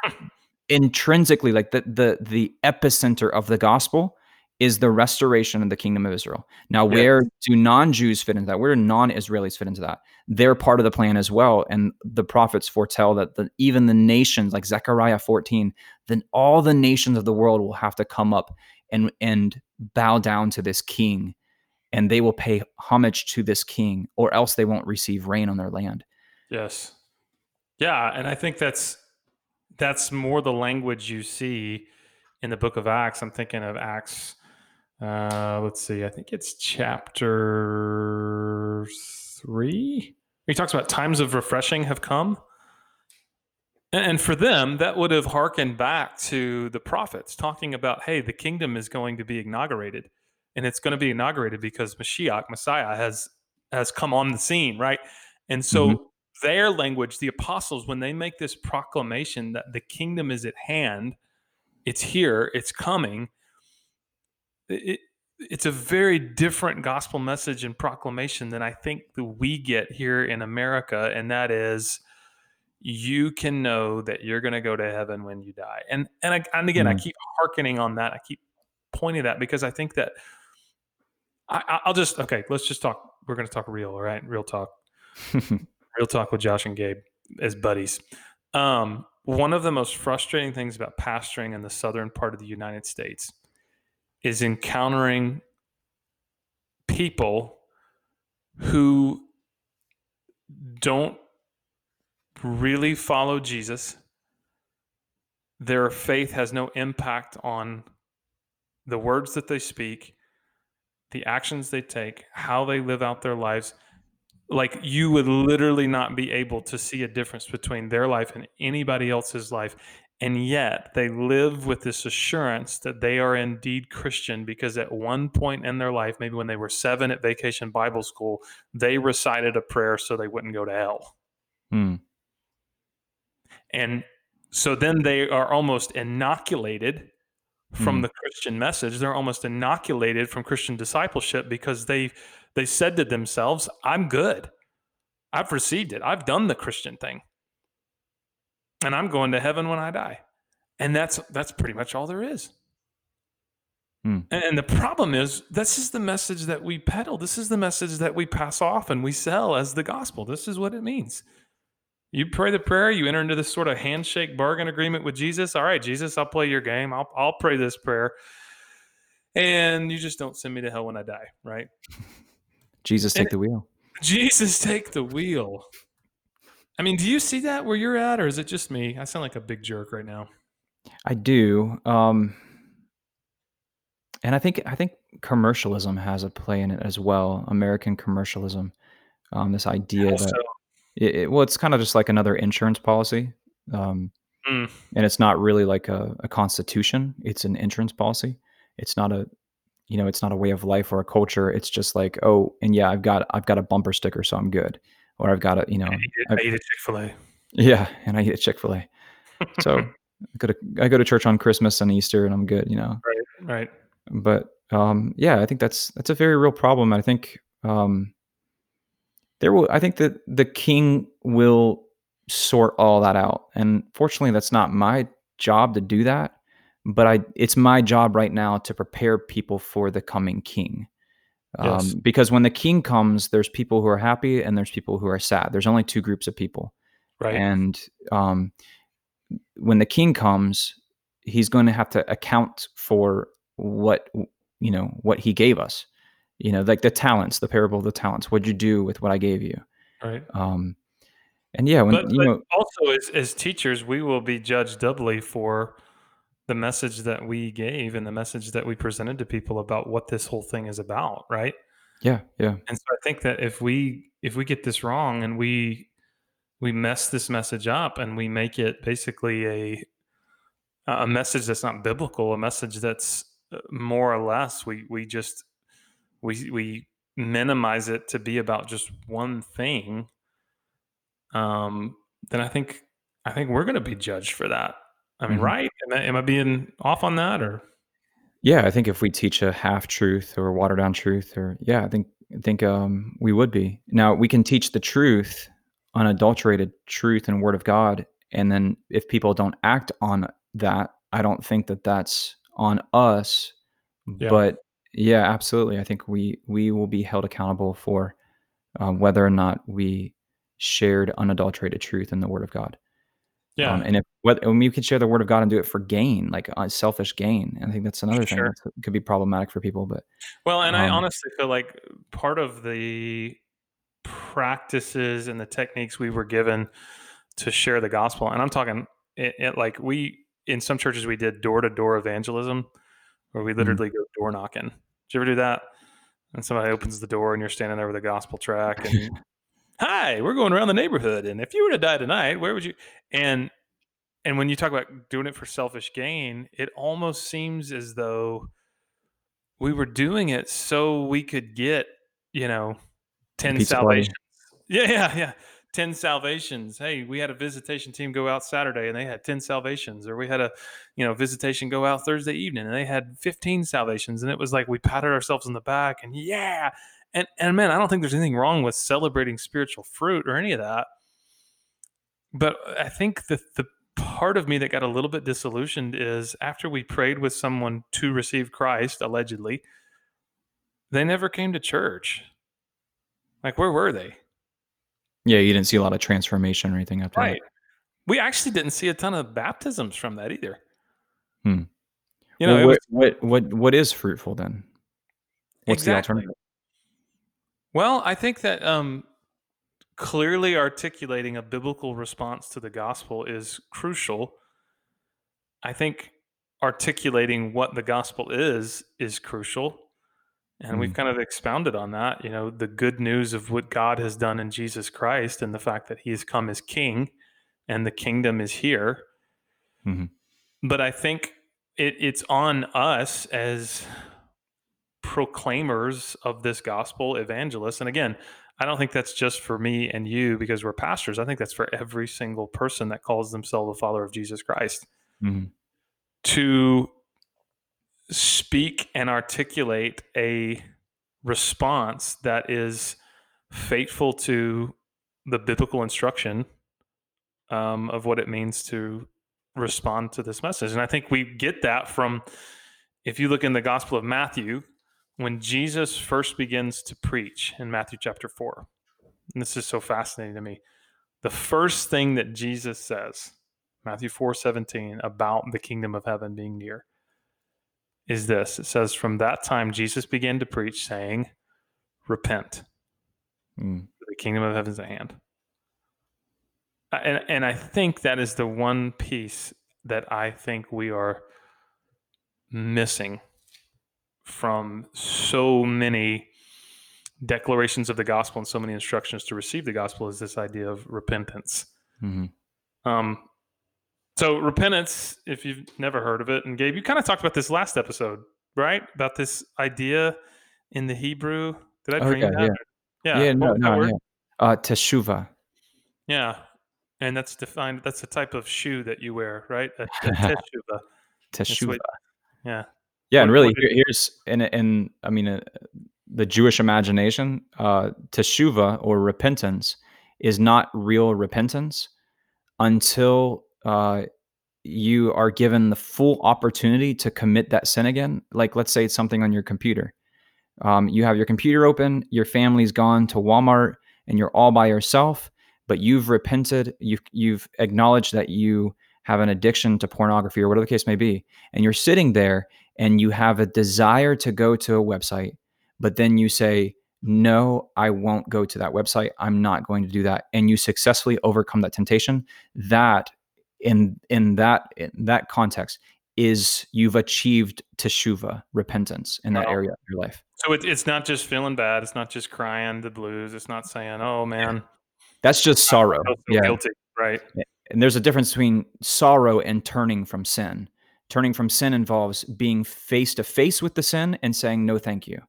[LAUGHS] intrinsically like the the the epicenter of the gospel is the restoration of the kingdom of Israel. Now, where do non Jews fit into that? Where do non Israelis fit into that? They're part of the plan as well. And the prophets foretell that the, even the nations, like Zechariah 14, then all the nations of the world will have to come up and, and bow down to this king, and they will pay homage to this king, or else they won't receive rain on their land. Yes. Yeah. And I think that's that's more the language you see in the book of Acts. I'm thinking of Acts uh, let's see. I think it's chapter three. He talks about times of refreshing have come. And for them, that would have harkened back to the prophets talking about, hey, the kingdom is going to be inaugurated. And it's going to be inaugurated because Mashiach, Messiah, has has come on the scene, right? And so mm-hmm. their language, the apostles, when they make this proclamation that the kingdom is at hand, it's here, it's coming, it, it's a very different gospel message and proclamation than I think that we get here in America, and that is you can know that you're going to go to heaven when you die. And and I, and again, mm. I keep harkening on that. I keep pointing that because I think that I, will just okay. Let's just talk. We're going to talk real, all right? Real talk. [LAUGHS] real talk with Josh and Gabe as buddies. Um, one of the most frustrating things about pastoring in the southern part of the United States is encountering people who don't really follow Jesus. Their faith has no impact on the words that they speak, the actions they take, how they live out their lives. Like you would literally not be able to see a difference between their life and anybody else's life. And yet they live with this assurance that they are indeed Christian because at one point in their life, maybe when they were seven at vacation Bible school, they recited a prayer so they wouldn't go to hell. Hmm. And so then they are almost inoculated from mm. the Christian message. They're almost inoculated from Christian discipleship because they they said to themselves, "I'm good. I've received it. I've done the Christian thing, and I'm going to heaven when I die." And that's that's pretty much all there is. Mm. And, and the problem is, this is the message that we peddle. This is the message that we pass off and we sell as the gospel. This is what it means. You pray the prayer, you enter into this sort of handshake bargain agreement with Jesus. All right, Jesus, I'll play your game. I'll, I'll pray this prayer. And you just don't send me to hell when I die, right? [LAUGHS] Jesus, take and the wheel. Jesus, take the wheel. I mean, do you see that where you're at, or is it just me? I sound like a big jerk right now. I do. Um, and I think I think commercialism has a play in it as well. American commercialism, um, this idea that it, it, well, it's kind of just like another insurance policy, um, mm. and it's not really like a, a, constitution. It's an insurance policy. It's not a, you know, it's not a way of life or a culture. It's just like, oh, and yeah, I've got I've got a bumper sticker, so I'm good, or I've got a, you know, I eat, a Chick Fil A. Yeah, and I eat a Chick Fil A. So [LAUGHS] I go to I go to church on Christmas and Easter, and I'm good, you know. Right. Right. But um, yeah, I think that's that's a very real problem. I think um, there will i think that the king will sort all that out and fortunately that's not my job to do that but i it's my job right now to prepare people for the coming king yes. um, because when the king comes there's people who are happy and there's people who are sad. There's only two groups of people. Right. And um, when the king comes he's going to have to account for what you know what he gave us. You know like the talents the parable of the talents. What'd you do with what i gave you? Right. Um and yeah when but, you but know also as, as teachers we will be judged doubly for the message that we gave and the message that we presented to people about what this whole thing is about right yeah yeah and so i think that if we if we get this wrong and we we mess this message up and we make it basically a a message that's not biblical a message that's uh, more or less we we just we we minimize it to be about just one thing, um, then I think I think we're going to be judged for that. I mean, mm-hmm. right? Am I, am I being off on that or? Yeah, I think if we teach a half truth or watered down truth, or yeah, I think I think um, we would be. Now we can teach the truth, unadulterated truth and Word of God, and then if people don't act on that, I don't think that that's on us. Yeah. But yeah, absolutely. I think we we will be held accountable for um, whether or not we shared unadulterated truth in the Word of God. Yeah, um, and if when we could share the Word of God and do it for gain, like uh, selfish gain, I think that's another thing that could be problematic for people. But well, and um, I honestly feel like part of the practices and the techniques we were given to share the gospel, and I'm talking it, it like we in some churches we did door to door evangelism, where we mm-hmm. literally mm-hmm. go door knocking did you ever do that? And somebody opens the door and you're standing there with a gospel track and [LAUGHS] hi, we're going around the neighborhood. And if you were to die tonight, where would you? And and when you talk about doing it for selfish gain, it almost seems as though we were doing it so we could get, you know, 10 Pizza salvations. Party. Yeah, yeah, yeah. 10 salvations. Hey, we had a visitation team go out Saturday and they had 10 salvations. Or we had a, you know, visitation go out Thursday evening and they had 15 salvations. And it was like we patted ourselves on the back and yeah. And and man, I don't think there's anything wrong with celebrating spiritual fruit or any of that. But I think the the part of me that got a little bit disillusioned is after we prayed with someone to receive Christ, allegedly, they never came to church. Like, where were they? Yeah, you didn't see a lot of transformation or anything after that. Right. We actually didn't see a ton of baptisms from that either. Hmm. You know, Well, what, was, what what what is fruitful then? What's the exactly. alternative? Well, I think that um, clearly articulating a biblical response to the gospel is crucial. I think articulating what the gospel is is crucial. And we've Mm. kind of expounded on that, you know, the good news of what God has done in Jesus Christ and the fact that he has come as king and the kingdom is here. Mhm. But I think it, it's on us as proclaimers of this gospel, evangelists. And again, I don't think that's just for me and you because we're pastors. I think that's for every single person that calls themselves a follower of Jesus Christ Mhm. to speak and articulate a response that is faithful to the biblical instruction um, of what it means to respond to this message. And I think we get that from, if you look in the Gospel of Matthew, when Jesus first begins to preach in Matthew chapter 4. And this is so fascinating to me. The first thing that Jesus says, Matthew 4 17, about the kingdom of heaven being near, is this it says, From that time, Jesus began to preach, saying, Repent, Mm. the kingdom of heaven is at hand. And, and I think that is the one piece that I think we are missing from so many declarations of the gospel and so many instructions to receive the gospel is this idea of repentance. Mhm. Um, so repentance, if you've never heard of it, and Gabe, you kind of talked about this last episode, right? About this idea in the Hebrew. Did I dream Okay, that? yeah. Yeah. Yeah, no, no, yeah. Uh, teshuva. Yeah. And that's defined. That's a type of shoe that you wear, right? A, a [LAUGHS] teshuva. Teshuva. what- Yeah. Yeah, and really, here's in in I mean, uh, the Jewish imagination, uh, teshuva or repentance is not real repentance until uh, you are given the full opportunity to commit that sin again. Like, let's say it's something on your computer. Um, you have your computer open, your family's gone to Walmart, and you're all by yourself. But you've repented. You've you've acknowledged that you have an addiction to pornography or whatever the case may be, and you're sitting there and you have a desire to go to a website, but then you say, No, I won't go to that website. I'm not going to do that. And you successfully overcome that temptation. That in in that in that context is you've achieved teshuva, repentance in that Wow. area of your life. So it, it's not just feeling bad. It's not just crying the blues. It's not saying, "Oh man, That's just sorrow. So Yeah. guilty." Right. And there's a difference between sorrow and turning from sin. Turning from sin involves being face to face with the sin and saying no thank you.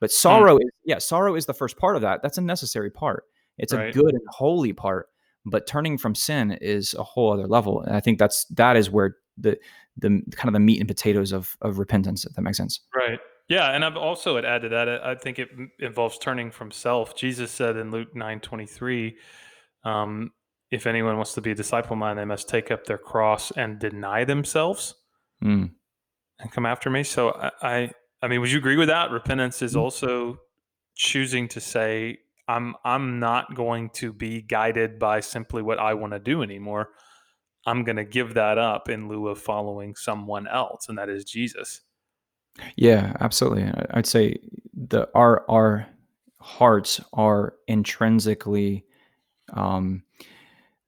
But sorrow is yeah, sorrow is the first part of that. That's a necessary part. It's a good and holy part. But turning from sin is a whole other level. And I think that's that is where the the kind of the meat and potatoes of of repentance, if that makes sense. Right. Yeah, and I've also would add to that. I think it involves turning from self. Jesus said in Luke nine twenty three, um, "If anyone wants to be a disciple of mine, they must take up their cross and deny themselves Mm. and come after me." So I, I, I mean, would you agree with that? Repentance is Mm. also choosing to say, "I'm, I'm not going to be guided by simply what I want to do anymore. I'm going to give that up in lieu of following someone else, and that is Jesus." Yeah, absolutely. I'd say the our our hearts are intrinsically um,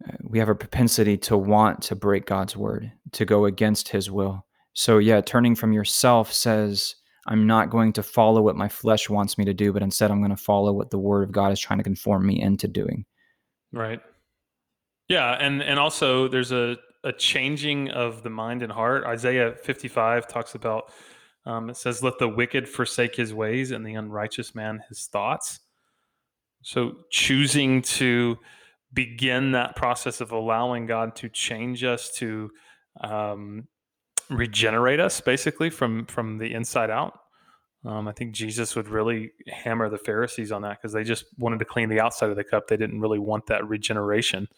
uh, we have a propensity to want to break God's word, to go against His will. So yeah, turning from yourself says, "I'm not going to follow what my flesh wants me to do, but instead I'm going to follow what the Word of God is trying to conform me into doing." Right. Yeah, and and also there's a a changing of the mind and heart. Isaiah 55 talks about um, it says, "Let the wicked forsake his ways, and the unrighteous man his thoughts." So choosing to begin that process of allowing God to change us, to um, regenerate us, basically from from the inside out. Um, I think Jesus would really hammer the Pharisees on that because they just wanted to clean the outside of the cup. They didn't really want that regeneration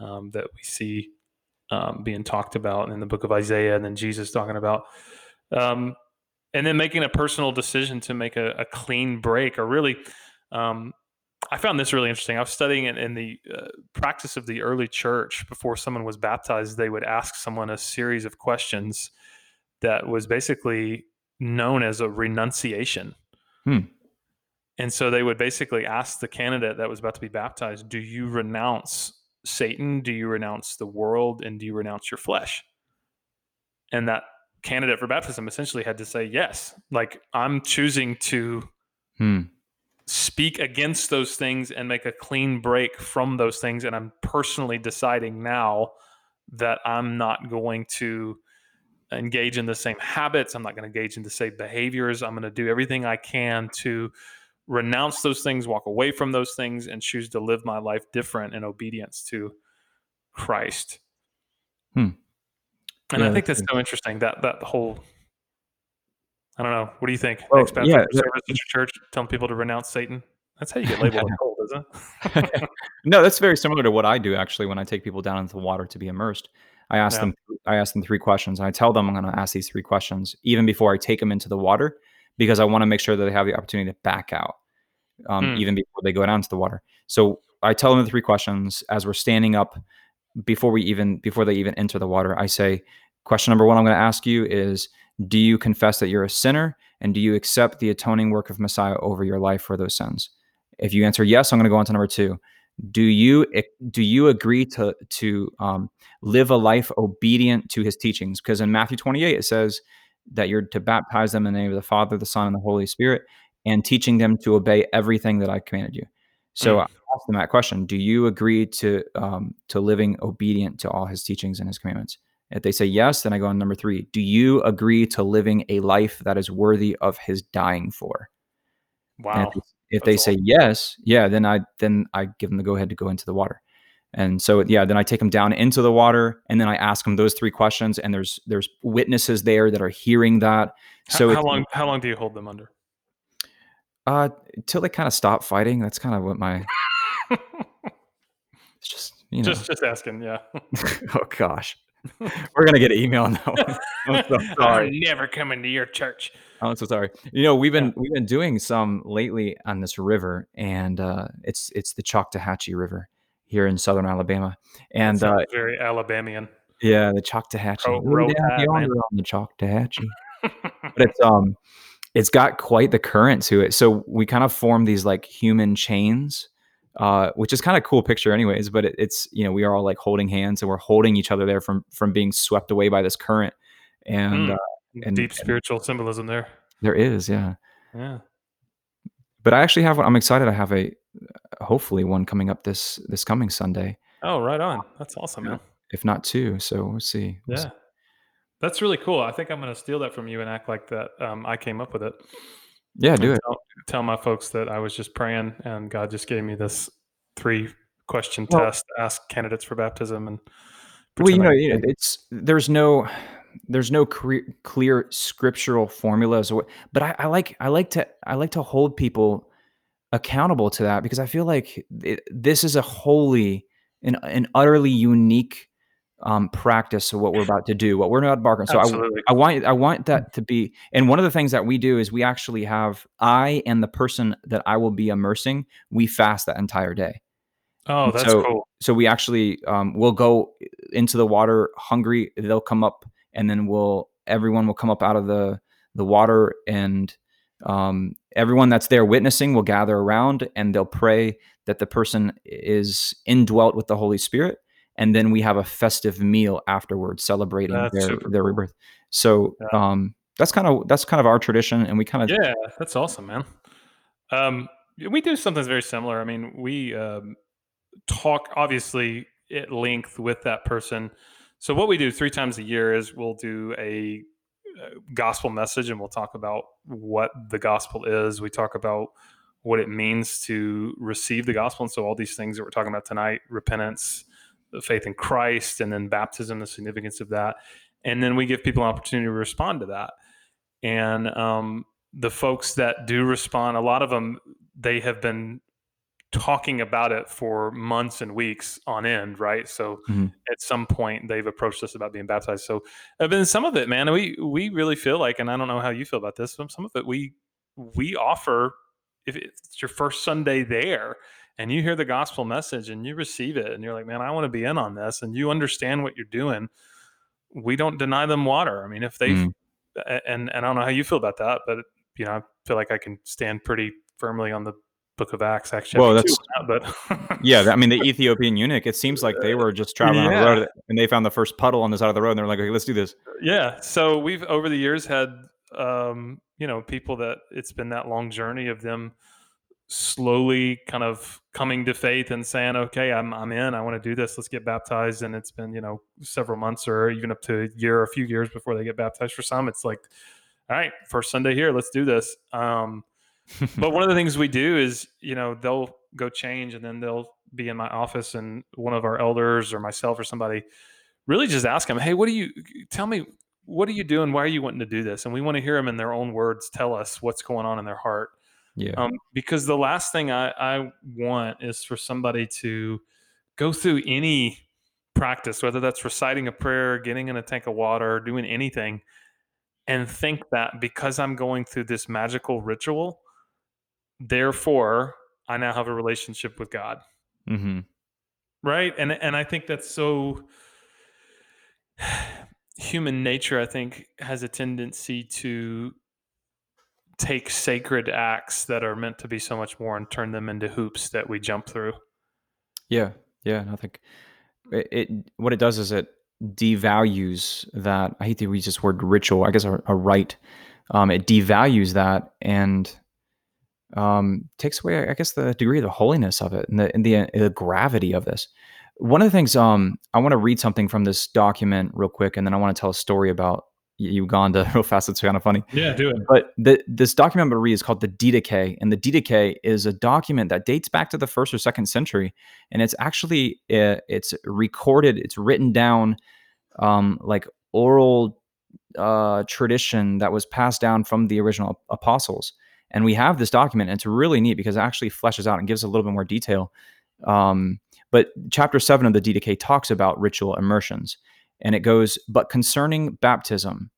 um, that we see um, being talked about in the book of Isaiah, and then Jesus talking about, um, and then making a personal decision to make a, a clean break, or really, um, I found this really interesting. I was studying it in the uh, practice of the early church before someone was baptized. They would ask someone a series of questions that was basically known as a renunciation. Hmm. And so they would basically ask the candidate that was about to be baptized, Do you renounce Satan? Do you renounce the world? And do you renounce your flesh? And that candidate for baptism essentially had to say, Yes, like I'm choosing to Hmm. Speak against those things and make a clean break from those things. And I'm personally deciding now that I'm not going to engage in the same habits. I'm not going to engage in the same behaviors. I'm going to do everything I can to renounce those things, walk away from those things, and choose to live my life different in obedience to Christ. Hmm. And Yeah, I think that's that's so interesting that that whole. I don't know. What do you think? Next yeah, service at your church telling people to renounce Satan. That's how you get labeled a [LAUGHS] cult, isn't it? [LAUGHS] no, that's very similar to what I do actually when I take people down into the water to be immersed. I ask Yeah. them I ask them three questions. And I tell them I'm going to ask these three questions even before I take them into the water because I want to make sure that they have the opportunity to back out um, Hmm. even before they go down to the water. So I tell them the three questions as we're standing up before we even before they even enter the water. I say question number 1 I'm going to ask you is do you confess that you're a sinner? And do you accept the atoning work of Messiah over your life for those sins? If you answer yes, I'm going to go on to number 2 do you do you agree to to um, live a life obedient to his teachings? Because in matthew 28 it says that you're to baptize them in the name of the father the son and the holy spirit and teaching them to obey everything that i commanded you. So Mm. i asked them that question. Do you agree to um, to living obedient to all his teachings and his commandments if they say yes then i go on number three do you agree to living a life that is worthy of his dying for Wow. if, if they say yes, yeah, then I then I give them the go ahead to go into the water. And so yeah, then I take them down into the water, and then I ask them those three questions. And there's there's witnesses there that are hearing that. How- So how, long? How long do you hold them under? uh, until they kind of stop fighting. That's kind of what my [LAUGHS] it's just you know. just just asking. Yeah. [LAUGHS] oh gosh, [LAUGHS] we're gonna get an email on that one. [LAUGHS] [LAUGHS] I'm so sorry. I'm never coming to your church. I'm so sorry. You know, we've been Yeah. we've been doing some lately on this river, and uh, it's it's the Choctawhatchee River here in southern Alabama, and uh, very Alabamian. yeah, the Choctawhatchee. Row- Way row down tide, man. on the Choctawhatchee. but it's um, it's got quite the current to it. So we kind of form these like human chains, uh, which is kind of cool picture, anyways. But it, it's you know we are all like holding hands and we're holding each other there from from being swept away by this current, and Mm. uh, and- Deep and- spiritual symbolism there. there is yeah. Yeah. but I actually have one. I'm excited. I have a hopefully one coming up this this coming Sunday, Oh, right on. That's awesome, man. if not two. So we'll see. We'll see. Yeah. That's really cool. I think I'm going to steal that from you and act like that um, I came up with it. Yeah, do And it. Tell, tell my folks that I was just praying and God just gave me this three question Well- test to ask candidates for baptism and Well, you know, I- you know, it's there's no there's no cre- clear scriptural formulas, or, but I, I like I like to I like to hold people accountable to that because I feel like it, this is a wholly an, an utterly unique um, practice of what we're about to do, what we're about to embark on. So I, Absolutely. I want I want that to be, and one of the things that we do is we actually have I and the person that I will be immersing, we fast that entire day. oh, and that's so- cool. So we actually um, will go into the water hungry. They'll come up, and then we'll everyone will come up out of the the water, and um, everyone that's there witnessing will gather around, and they'll pray that the person is indwelt with the Holy Spirit, and then we have a festive meal afterwards, celebrating That's their their cool. rebirth. So Yeah. um, that's kind of that's kind of our tradition, and we kind of Yeah, that's awesome, man. Um, we do something very similar. I mean, we um, talk obviously at length with that person. So what we do three times a year is we'll do a uh, gospel message and we'll talk about what the gospel is. We talk about what it means to receive the gospel. And so, all these things that we're talking about tonight repentance, faith in Christ, and then baptism, the significance of that. And then we give people an opportunity to respond to that. And um, the folks that do respond, a lot of them, they have been talking about it for months and weeks on end, right? So mm-hmm. at some point they've approached us about being baptized. So I mean, some of it, man, we we really feel like, and I don't know how you feel about this, but some of it we we offer if it's your first Sunday there and you hear the gospel message and you receive it and you're like, man, I want to be in on this, and you understand what you're doing. We don't deny them water. I mean, if they mm-hmm. and and I don't know how you feel about that, but you know, I feel like I can stand pretty firmly on the Book of Acts. Actually, well, that's that, but [LAUGHS] yeah. I mean, the Ethiopian eunuch. It seems like they were just traveling yeah. on the road and they found the first puddle on the side of the road, and they're like, "Okay, let's do this." Yeah. So we've over the years had, um, you know, people that it's been that long journey of them slowly kind of coming to faith and saying, "Okay, I'm I'm in. I want to do this. Let's get baptized." And it's been you know several months or even up to a year, or a few years before they get baptized. For some, it's like, "All right, first Sunday here. Let's do this." Um, but one of the things we do is, you know, they'll go change and then they'll be in my office and one of our elders or myself or somebody really just ask them, Hey, what do you tell me? What are you doing? Why are you wanting to do this? And we want to hear them in their own words tell us what's going on in their heart. Yeah. Um, because the last thing I, I want is for somebody to go through any practice, whether that's reciting a prayer, getting in a tank of water, doing anything, and think that because I'm going through this magical ritual, therefore I now have a relationship with God. Mm-hmm. Right. And and I think that's so [SIGHS] human nature, I think, has a tendency to take sacred acts that are meant to be so much more and turn them into hoops that we jump through. Yeah. Yeah. I think it, it what it does is it devalues that I hate to use this word ritual, I guess a, a rite. Um, it devalues that and um, takes away, I guess, the degree of the holiness of it and the and the, uh, the gravity of this. One of the things um, I want to read something from this document real quick, and then I want to tell a story about Uganda [LAUGHS] real fast. It's kind of funny. Yeah, do it. But the, this document I'm going to read is called the Didache, and the Didache is a document that dates back to the first or second century, and it's actually uh, it's recorded, it's written down, um, like oral uh, tradition that was passed down from the original apostles. And we have this document, and it's really neat because it actually fleshes out and gives a little bit more detail. Um, but chapter seven of the Didache talks about ritual immersions, and it goes, But concerning baptism,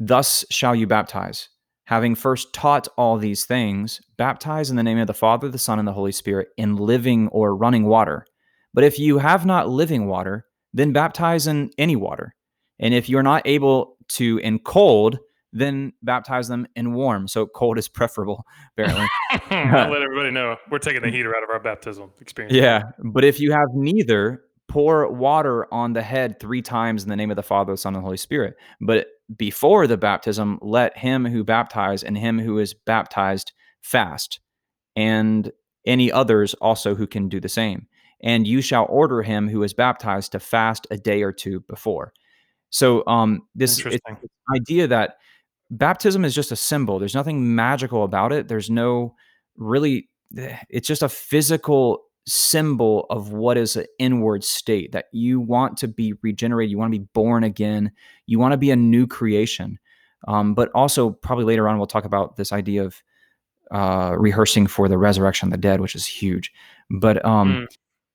thus shall you baptize. Having first taught all these things, baptize in the name of the Father, the Son, and the Holy Spirit in living or running water. But if you have not living water, then baptize in any water. And if you're not able to in cold, then baptize them in warm. So cold is preferable, [LAUGHS] apparently. [LAUGHS] Let [LAUGHS] everybody know we're taking the heater out of our baptism experience. Yeah. But if you have neither, pour water on the head three times in the name of the Father, the Son, and the Holy Spirit. But before the baptism, let him who baptized and him who is baptized fast, and any others also who can do the same. And you shall order him who is baptized to fast a day or two before. So um, this idea that baptism is just a symbol. There's nothing magical about it. There's no really, eh, it's just a physical symbol of what is an inward state that you want to be regenerated, you want to be born again, you want to be a new creation. Um, but also, probably later on, we'll talk about this idea of uh, rehearsing for the resurrection of the dead, which is huge. But um, mm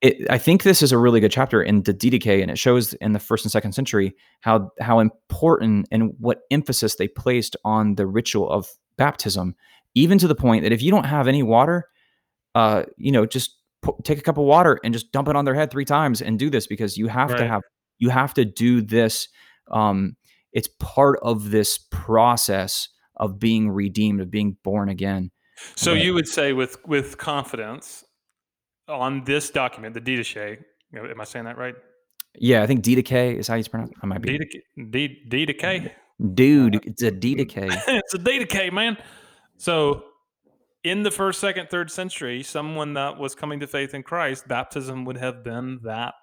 it, I think this is a really good chapter in the Didache, and it shows in the first and second century how how important and what emphasis they placed on the ritual of baptism, even to the point that if you don't have any water, uh, you know, just take a cup of water and just dump it on their head three times and do this because you have right. to have you have to do this. Um, it's part of this process of being redeemed, of being born again. So you would say with with confidence on this document, the Didache, am I saying that right? Yeah, I think Didache is how you pronounce it. I might be. Didache? Dude, it's a Didache. [LAUGHS] it's a Didache, man. So in the first, second, third century, someone that was coming to faith in Christ, baptism would have been that.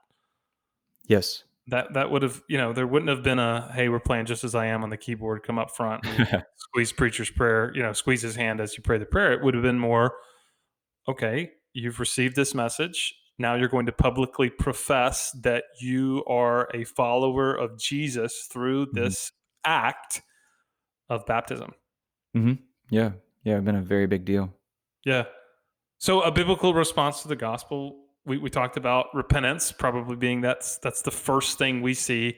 Yes. that that would have you know there wouldn't have been a hey we're playing just as I am on the keyboard come up front and [LAUGHS] squeeze preacher's prayer you know squeeze his hand as you pray the prayer it would have been more okay you've received this message now you're going to publicly profess that you are a follower of Jesus through Mhm. this act of baptism Mm-hmm. Yeah, yeah, been a very big deal. yeah. So a biblical response to the gospel we, we talked about repentance probably being that's that's the first thing we see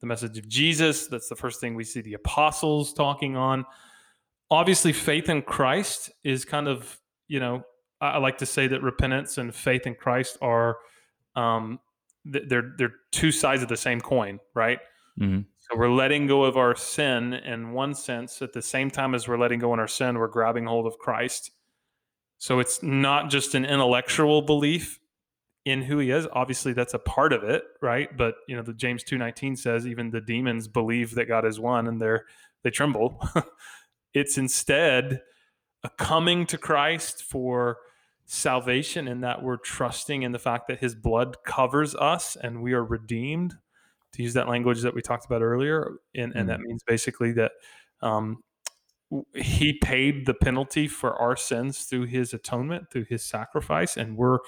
the message of jesus that's the first thing we see the apostles talking on. Obviously faith in christ is kind of you know i, I like to say that repentance and faith in christ are um they're they're two sides of the same coin right? Hmm so we're letting go of our sin in one sense. At the same time as we're letting go of our sin, we're grabbing hold of Christ. So it's not just an intellectual belief in who he is. Obviously, that's a part of it, right? But you know, the James two nineteen says even the demons believe that God is one, and they're they tremble. [LAUGHS] it's instead a coming to Christ for salvation, in that we're trusting in the fact that His blood covers us and we are redeemed to use that language that we talked about earlier. And, and that means basically that um, he paid the penalty for our sins through his atonement, through his sacrifice, and we're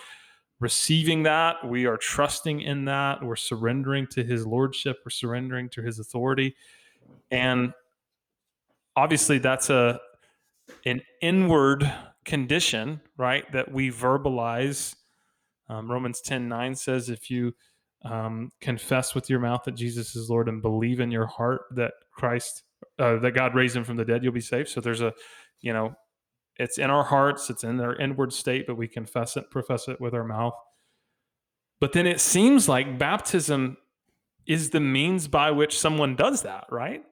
receiving that. We are trusting in that. We're surrendering to his lordship. We're surrendering to his authority. And obviously, that's a an inward condition, right? That we verbalize. Um, Romans 10 9 says, if you um, confess with your mouth that Jesus is Lord and believe in your heart that Christ, uh, that God raised him from the dead, you'll be saved. So there's a, you know, it's in our hearts, it's in our inward state, but we confess it, profess it with our mouth. But then it seems like baptism is the means by which someone does that, right?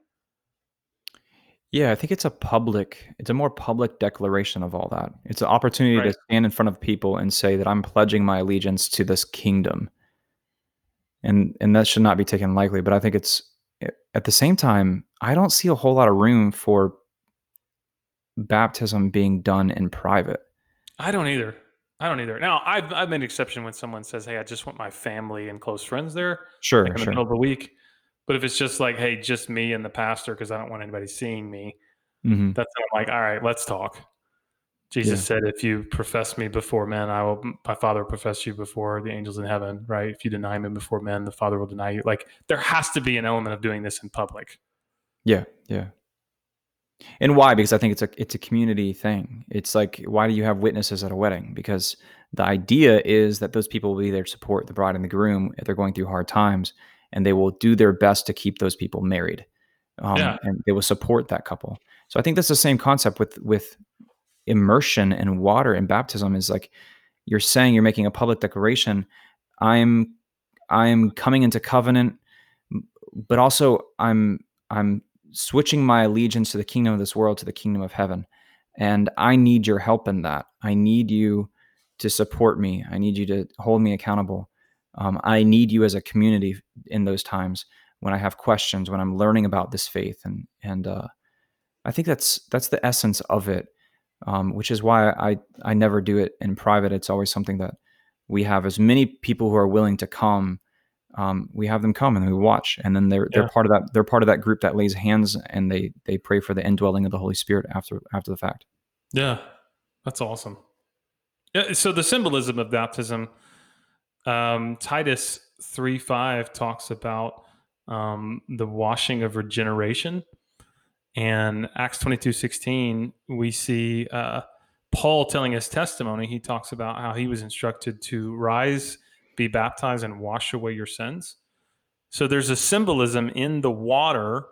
Yeah, I think it's a public, it's a more public declaration of all that. It's an opportunity Right. to stand in front of people and say that I'm pledging my allegiance to this kingdom. And and that should not be taken lightly, but I think it's at the same time, I don't see a whole lot of room for baptism being done in private. I don't either. I don't either. Now, I've, I've made an exception when someone says, hey, I just want my family and close friends there. Sure, like in the sure. middle of the week. But if it's just like, hey, just me and the pastor, because I don't want anybody seeing me, hmm that's when I'm like, all right, let's talk. Jesus said, if you profess me before men, I will, my father will profess you before the angels in heaven, right? If you deny me before men, the father will deny you. Like there has to be an element of doing this in public. Yeah, yeah. And why? Because I think it's a it's a community thing. It's like why do you have witnesses at a wedding? Because the idea is that those people will be there to support the bride and the groom if they're going through hard times, and they will do their best to keep those people married, um, Yeah. and they will support that couple. So I think that's the same concept with with immersion and water and baptism. Is like you're saying you're making a public declaration. I'm I'm coming into covenant, but also I'm I'm switching my allegiance to the kingdom of this world to the kingdom of heaven. And I need your help in that. I need you to support me. I need you to hold me accountable. Um, I need you as a community in those times when I have questions, when I'm learning about this faith, and and uh, I think that's that's the essence of it, um, which is why I I never do it in private. It's always something that we have as many people who are willing to come um, we have them come and we watch and then they're Yeah. they're part of that they're part of that group that lays hands and they they pray for the indwelling of the holy spirit after after the fact Yeah, that's awesome. Yeah, so the symbolism of baptism, um, Titus three five talks about um, the washing of regeneration, and Acts twenty two sixteen we see uh, Paul telling his testimony. He talks about how he was instructed to rise, be baptized, and wash away your sins. So there's a symbolism in the water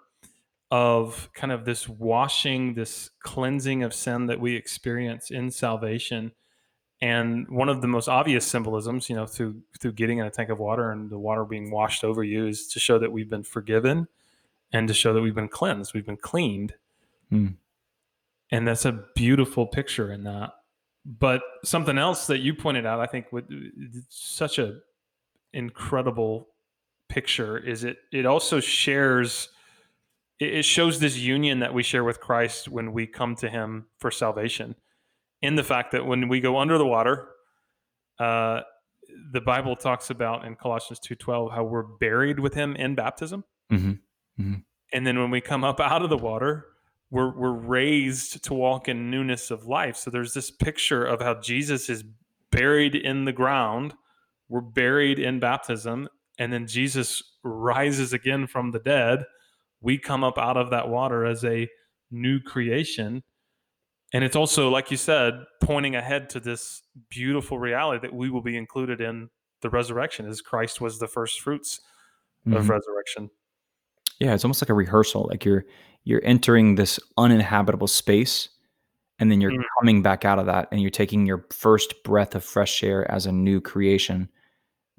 of kind of this washing, this cleansing of sin that we experience in salvation. And one of the most obvious symbolisms, you know, through through getting in a tank of water and the water being washed over you is to show that we've been forgiven and to show that we've been cleansed, we've been cleaned. Hmm. And that's a beautiful picture in that. But something else that you pointed out, I think, with such a incredible picture is it it also shares it shows this union that we share with Christ when we come to Him for salvation. In the fact that when we go under the water, uh, the Bible talks about in Colossians 2:12 how we're buried with him in baptism. Hmm And then when we come up out of the water, we're we're raised to walk in newness of life. So there's this picture of how Jesus is buried in the ground. We're buried in baptism, and then Jesus rises again from the dead. We come up out of that water as a new creation. And it's also, like you said, pointing ahead to this beautiful reality that we will be included in the resurrection as Christ was the first fruits of Mhm. resurrection. Yeah, it's almost like a rehearsal. Like you're you're entering this uninhabitable space, and then you're Mm. coming back out of that, and you're taking your first breath of fresh air as a new creation,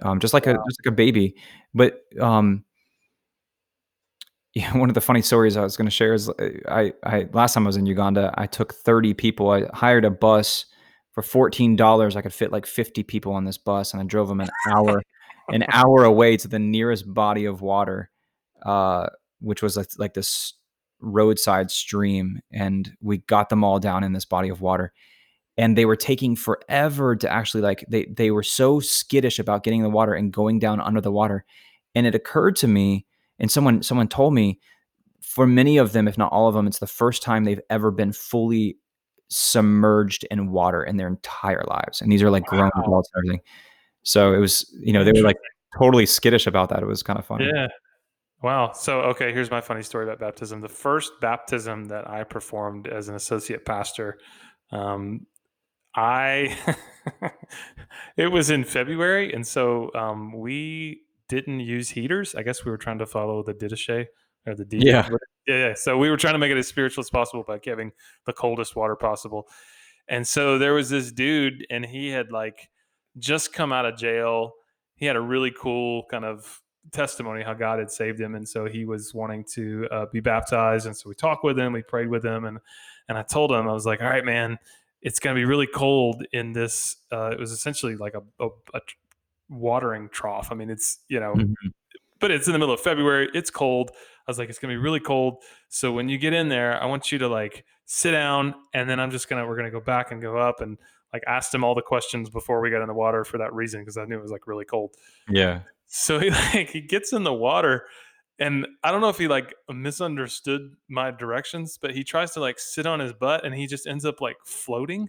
um, just like a just like a baby. But um, [LAUGHS] yeah, one of the funny stories I was going to share is uh, I, I last time I was in Uganda, I took 30 people. I hired a bus for $14. I could fit like 50 people on this bus, and I drove them an hour, an [LAUGHS] hour away to the nearest body of water, uh, which was like, like this roadside stream, and we got them all down in this body of water. And they were taking forever to actually like they they were so skittish about getting in the water and going down under the water. And it occurred to me and someone someone told me for many of them if not all of them it's the first time they've ever been fully submerged in water in their entire lives and these are like grown Wow. adults and everything so it was you know they were like totally skittish about that it was kind of funny Yeah. Wow. So, okay, here's my funny story about baptism. The first baptism that I performed as an associate pastor, um, I [LAUGHS] it was in February, and so um, we didn't use heaters. I guess we were trying to follow the Didache or the D. Yeah. yeah. So we were trying to make it as spiritual as possible by giving the coldest water possible. And so there was this dude, and he had like just come out of jail. He had a really cool kind of testimony how God had saved him, and so he was wanting to uh, be baptized. And so we talked with him, we prayed with him, and and I told him I was like, "All right, man, it's going to be really cold in this." Uh, it was essentially like a, a, a watering trough. I mean, it's you know, Mhm. but it's in the middle of February. It's cold. I was like, it's gonna be really cold. So when you get in there, I want you to like sit down, and then I'm just gonna we're gonna go back and go up and like asked him all the questions before we got in the water for that reason because I knew it was like really cold. yeah So he [LAUGHS] like he gets in the water, and I don't know if he like misunderstood my directions, but he tries to like sit on his butt, and he just ends up like floating.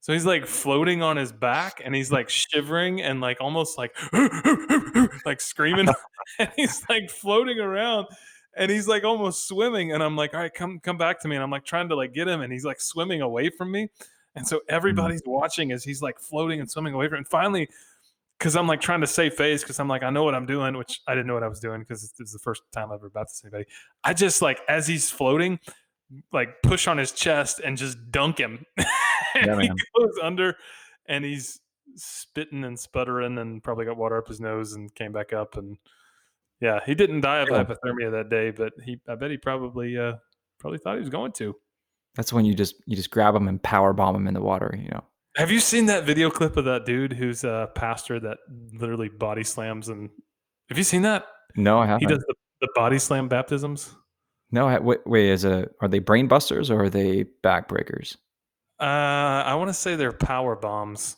So he's like floating on his back, and he's like shivering and like almost like [LAUGHS] like screaming, [LAUGHS] and he's like floating around, and he's like almost swimming, and I'm like, all right, come come back to me, and I'm like trying to like get him, and he's like swimming away from me, and so mm. everybody's watching as he's like floating and swimming away from, him. and finally because I'm like trying to save face because I'm like I know what I'm doing, which I didn't know what I was doing because this is the first time I've ever baptized anybody. I just like as he's floating, like push on his chest and just dunk him. and [LAUGHS] Yeah, he goes under, and he's spitting and sputtering and probably got water up his nose and came back up and yeah, he didn't die of Yeah. hypothermia that day, but he I bet he probably uh probably thought he was going to. that's when you just you just grab him and power bomb him in the water you know Have you seen that video clip of that dude who's a pastor that literally body slams and have you seen that? no i haven't He does the, the body slam baptisms. no I, wait, wait is it are they brain busters or are they backbreakers Uh, I want to say they're power bombs.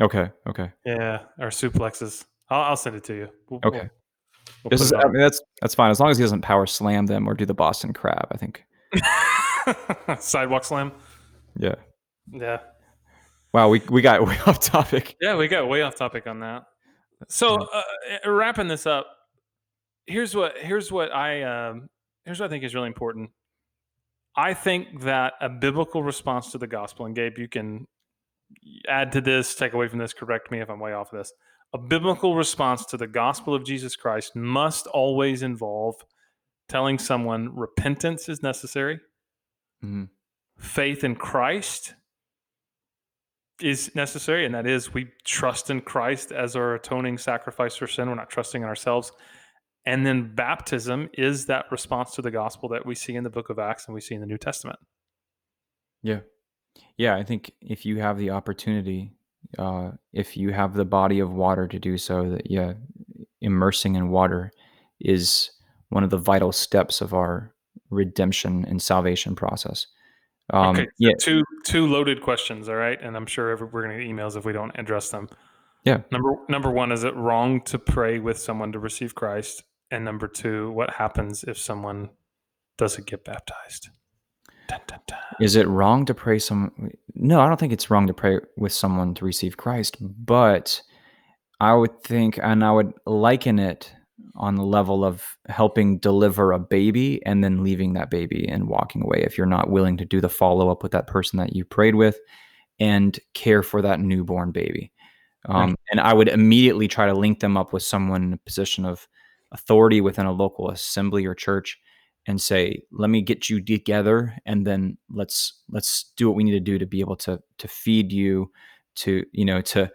okay okay Yeah, or suplexes. I'll, I'll send it to you. We'll- Okay. we'll this is I mean, that's that's fine as long as he doesn't power slam them or do the boston crab i think [LAUGHS] sidewalk slam. yeah Yeah, wow we, we got [LAUGHS] way off topic yeah, we got way off topic on that. So uh, uh, wrapping this up, here's what here's what I um, here's what I think is really important. I think that a biblical response to the gospel, and Gabe, you can add to this, take away from this, correct me if I'm way off of this. A biblical response to the gospel of Jesus Christ must always involve telling someone repentance is necessary, Mhm. faith in Christ is necessary, and that is we trust in Christ as our atoning sacrifice for sin. We're not trusting in ourselves. And then baptism is that response to the gospel that we see in the book of Acts and we see in the New Testament. Yeah. Yeah, I think if you have the opportunity, uh, if you have the body of water to do so, that yeah, immersing in water is one of the vital steps of our redemption and salvation process. Um, okay, so yeah, two two loaded questions, all right, and I'm sure every, we're going to get emails if we don't address them. Yeah. Number number one, is it wrong to pray with someone to receive Christ? And number two, what happens if someone doesn't get baptized? Dun, dun, dun. Is it wrong to pray some? No, I don't think it's wrong to pray with someone to receive Christ, but I would think, and I would liken it on the level of helping deliver a baby and then leaving that baby and walking away if you're not willing to do the follow up with that person that you prayed with and care for that newborn baby. Um, Right. And I would immediately try to link them up with someone in a position of authority within a local assembly or church and say let me get you together and then let's let's do what we need to do to be able to to feed you to you know to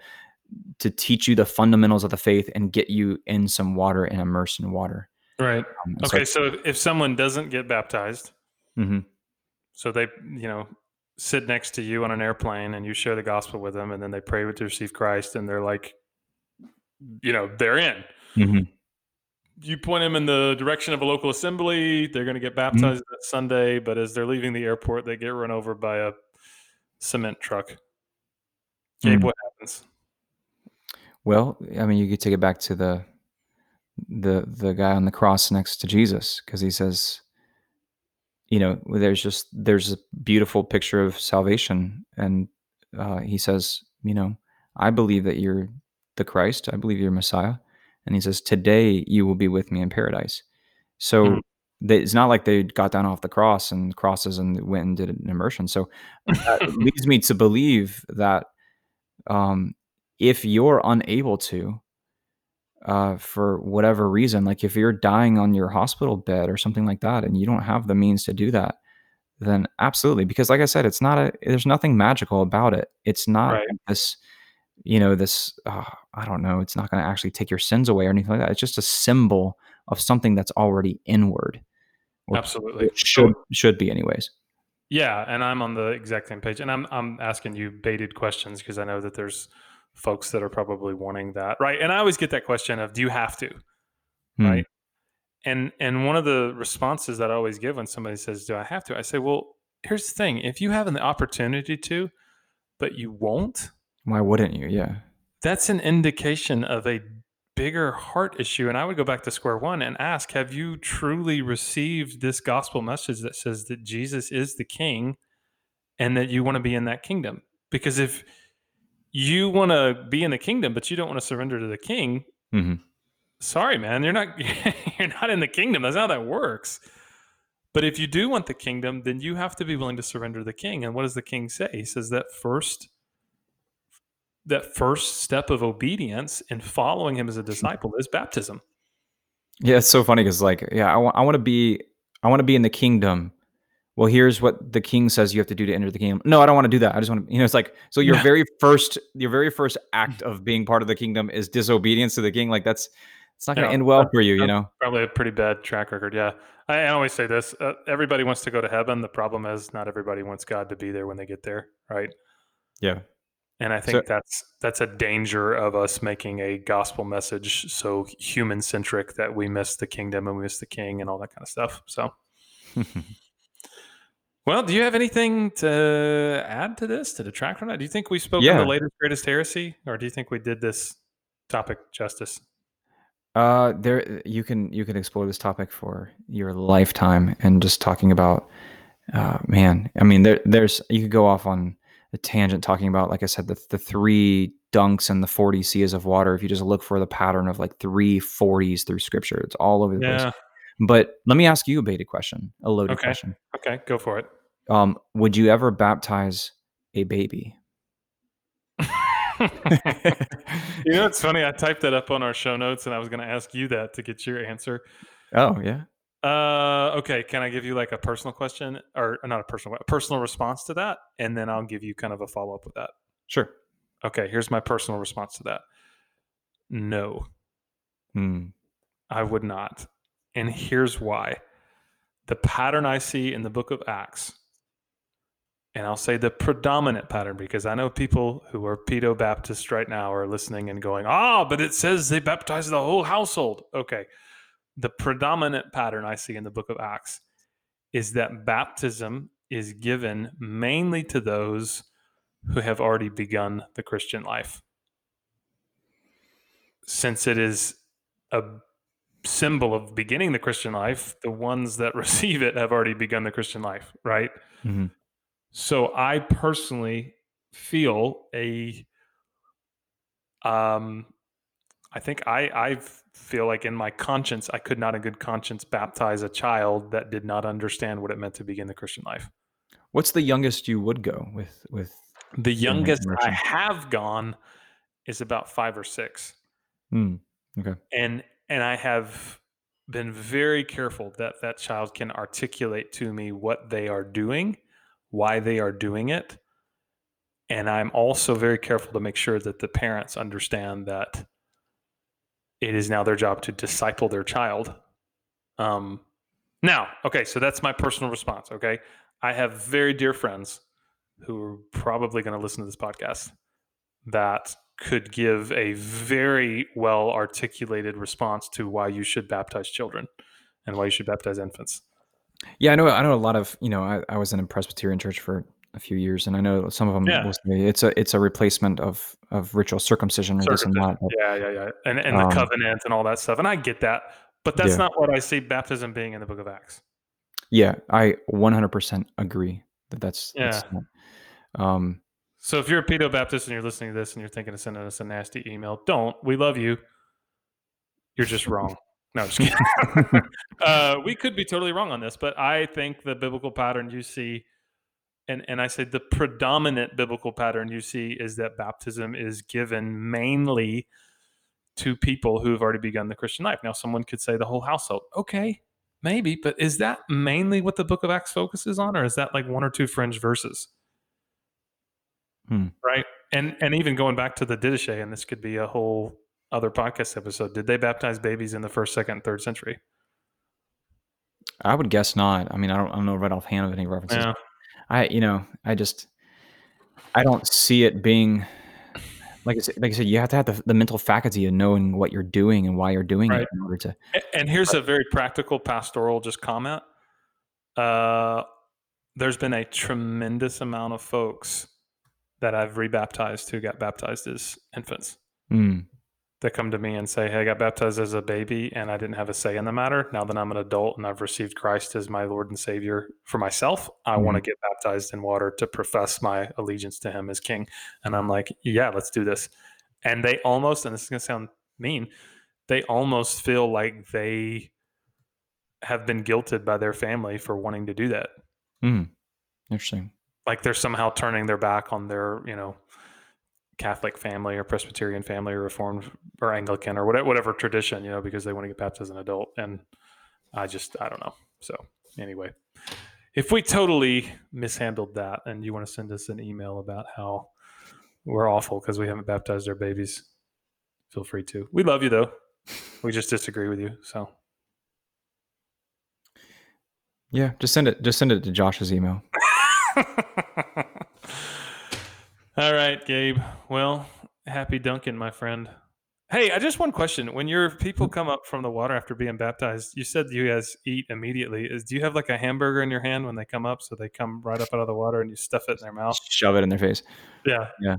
to teach you the fundamentals of the faith and get you in some water and immersed in water Right. Um, and so- Okay. So if- someone doesn't get baptized, Mhm. so they, you know, sit next to you on an airplane and you share the gospel with them and then they pray with to receive Christ and they're like, you know, they're in. Mhm. You point them in the direction of a local assembly. They're going to get baptized that Sunday, but as they're leaving the airport, they get run over by a cement truck. Gabe, Mhm. what happens? Well i mean you could take it back to the the the guy on the cross next to jesus because he says you know there's just there's a beautiful picture of salvation. And uh, he says you know i believe that you're the christ. I believe you're messiah. And he says today you will be with me in paradise. So Mhm. they, it's not like they got down off the cross and crosses and went and did an immersion. So that [LAUGHS] leads me to believe that um, if you're unable to uh, for whatever reason, like if you're dying on your hospital bed or something like that, and you don't have the means to do that, then absolutely, because like I said, it's not a, there's nothing magical about it. It's not Right. this, you know, this, uh, I don't know, it's not going to actually take your sins away or anything like that. It's just a symbol of something that's already inward. Absolutely. should should be anyways. Yeah, and I'm on the exact same page, and I'm I'm asking you baited questions because I know that there's folks that are probably wanting that, right? And I always get that question of, "Do you have to?" Hmm. Right. And and one of the responses that I always give when somebody says, "Do I have to?" I say, "Well, here's the thing: if you have an opportunity to, but you won't, Why wouldn't you? Yeah. that's an indication of a bigger heart issue." And I would go back to square one and ask, "Have you truly received this gospel message that says that Jesus is the King, and that you want to be in that kingdom?" Because if you want to be in the kingdom, but you don't want to surrender to the King, hmm sorry man you're not [LAUGHS] you're not in the kingdom. That's how that works. But if you do want the kingdom then you have to be willing to surrender to the king. And what does the king say? He says that first that first step of obedience and following him as a disciple is baptism. Yeah, it's so funny because like, yeah, I want I want to be I want to be in the kingdom. Well, here's what the king says you have to do to enter the kingdom. No, I don't want to do that. I just want to, you know, it's like so your very first your very first act of being part of the kingdom is disobedience to the king. Like that's it's not going to Yeah, end well for you, you know. probably a pretty bad track record yeah i, I always say this uh, everybody wants to go to heaven the problem is not everybody wants god to be there when they get there right Yeah. and i think So- that's that's a danger of us making a gospel message so human centric that we miss the kingdom and we miss the king and all that kind of stuff so [LAUGHS] Well, do you have anything to add to this, to detract from that? Do you think we spoke on the latest greatest heresy, or do you think we did this topic justice? Uh, there you can you can explore this topic for your lifetime and just talking about, uh, man. I mean, there there's you could go off on a tangent talking about, like I said, the the three dunks and the forty seas of water. If you just look for the pattern of like three forties through Scripture, it's all over the Yeah. place. But let me ask you a baited question, a loaded Okay. question. Okay, go for it. Um, would you ever baptize a baby? [LAUGHS] you know, it's funny. I typed that up on our show notes, and I was going to ask you that to get your answer. oh yeah. Uh, okay. Can I give you like a personal question, or not a personal, a personal response to that, and then I'll give you kind of a follow up with that. Sure. Okay. Here's my personal response to that. No, Hmm. I would not. And here's why. The pattern I see in the book of Acts, and I'll say the predominant pattern because I know people who are pedo Baptist right now are listening and going, ah, but it says they baptize the whole household. Okay. The predominant pattern I see in the book of Acts is that baptism is given mainly to those who have already begun the Christian life. since it is a symbol of beginning the Christian life, the ones that [LAUGHS] receive it have already begun the Christian life, right? hmm So I personally feel a um I think I I feel like in my conscience I could not in good conscience baptize a child that did not understand what it meant to begin the Christian life. What's the youngest you would go with? With The youngest I have gone is about 5 or 6. Hmm, okay. and and I have been very careful that that child can articulate to me what they are doing, why they are doing it, and I'm also very careful to make sure that the parents understand that it is now their job to disciple their child. Um, now, okay, so that's my personal response. Okay, I have very dear friends who are probably going to listen to this podcast that could give a very well articulated response to why you should baptize children and why you should baptize infants. Yeah, I know. I know a lot of you know. I, I was in a Presbyterian church for a few years, and I know some of them Yeah. will say it's a it's a replacement of of ritual circumcision or this and that. but- Yeah, yeah, yeah. And and Um, the covenant and all that stuff. And I get that. But that's Yeah. not what I see baptism being in the book of Acts. Yeah, I 100% agree that that's, that's Yeah. not- um, So if you're a pedo Baptist and you're listening to this and you're thinking of sending us a nasty email, don't. We love you. You're just wrong. No, just kidding. [LAUGHS] uh, we could be totally wrong on this, but I think the biblical pattern you see, and, and I say the predominant biblical pattern you see is that baptism is given mainly to people who have already begun the Christian life. Now, someone could say the whole household. Okay, maybe, but is that mainly what the book of Acts focuses on, or is that like one or two fringe verses? Hmm. Right. And and even going back to the Didache, and this could be a whole other podcast episode. Did they baptize babies in the first, second, third century? I would guess not. I mean, I don't, I don't know right offhand of any references. Yeah. I, you know, I just, I don't see it being, like I said, like I said, you have to have the, the mental faculty of knowing what you're doing and why you're doing Right. it in order to. And here's a very practical pastoral just comment. Uh, there's been a tremendous amount of folks that I've rebaptized who got baptized as infants Mm, that come to me and say, Hey, I got baptized as a baby and I didn't have a say in the matter. Now that I'm an adult and I've received Christ as my Lord and Savior for myself, I want to get baptized in water to profess my allegiance to Him as King. And I'm like, Yeah, let's do this. And they almost, and this is going to sound mean, they almost feel like they have been guilted by their family for wanting to do that. mm, interesting. Like they're somehow turning their back on their, you know, Catholic family or Presbyterian family or Reformed or Anglican or whatever, whatever tradition, you know, because they want to get baptized as an adult. And I just, I don't know. So anyway, if we totally mishandled that and you want to send us an email about how we're awful because we haven't baptized our babies, feel free to. We love you though. We just disagree with you. So Yeah, just send it. Just send it to Josh's email. [LAUGHS] All right, Gabe. Well, happy Duncan, my friend. Hey, I just one question. When your people come up from the water after being baptized, you said you guys eat immediately. Is do you have like a hamburger in your hand when they come up, so they come right up out of the water and you stuff it in their mouth? Shove it in their face. Yeah. Yeah.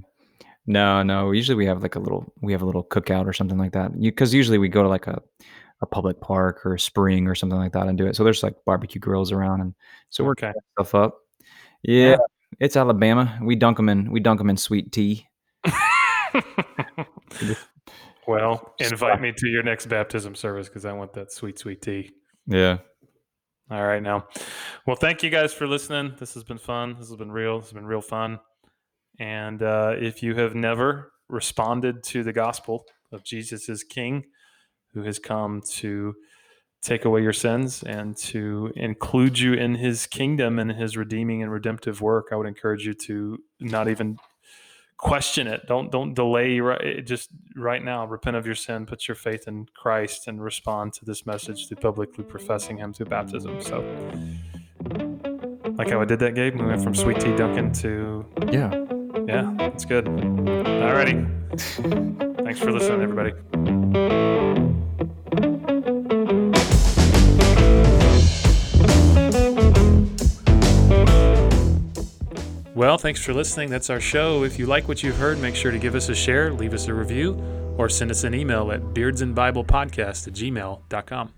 No, no. Usually we have like a little we have a little cookout or something like that. Because usually we go to like a a public park or a spring or something like that and do it. So there's like barbecue grills around, and so we're Okay. stuff up. Yeah, it's Alabama. We dunk them in we dunk them in sweet tea. [LAUGHS] well, invite me to your next baptism service because I want that sweet, sweet tea. Yeah. All right, now. Well, thank you guys for listening. This has been fun. This has been real. This has been real fun. And uh, if you have never responded to the gospel of Jesus as King, who has come to take away your sins and to include you in his kingdom and his redeeming and redemptive work, I would encourage you to not even question it. Don't don't delay. Right, just right now, repent of your sin, put your faith in Christ, and respond to this message through publicly professing Him through baptism. So, like how I did that, Gabe. We went from sweet tea Duncan to Yeah. yeah, it's good. Alrighty, thanks for listening, everybody. Well, thanks for listening. That's our show. If you like what you've heard, make sure to give us a share, leave us a review, or send us an email at beardsandbiblepodcast at gmail.com.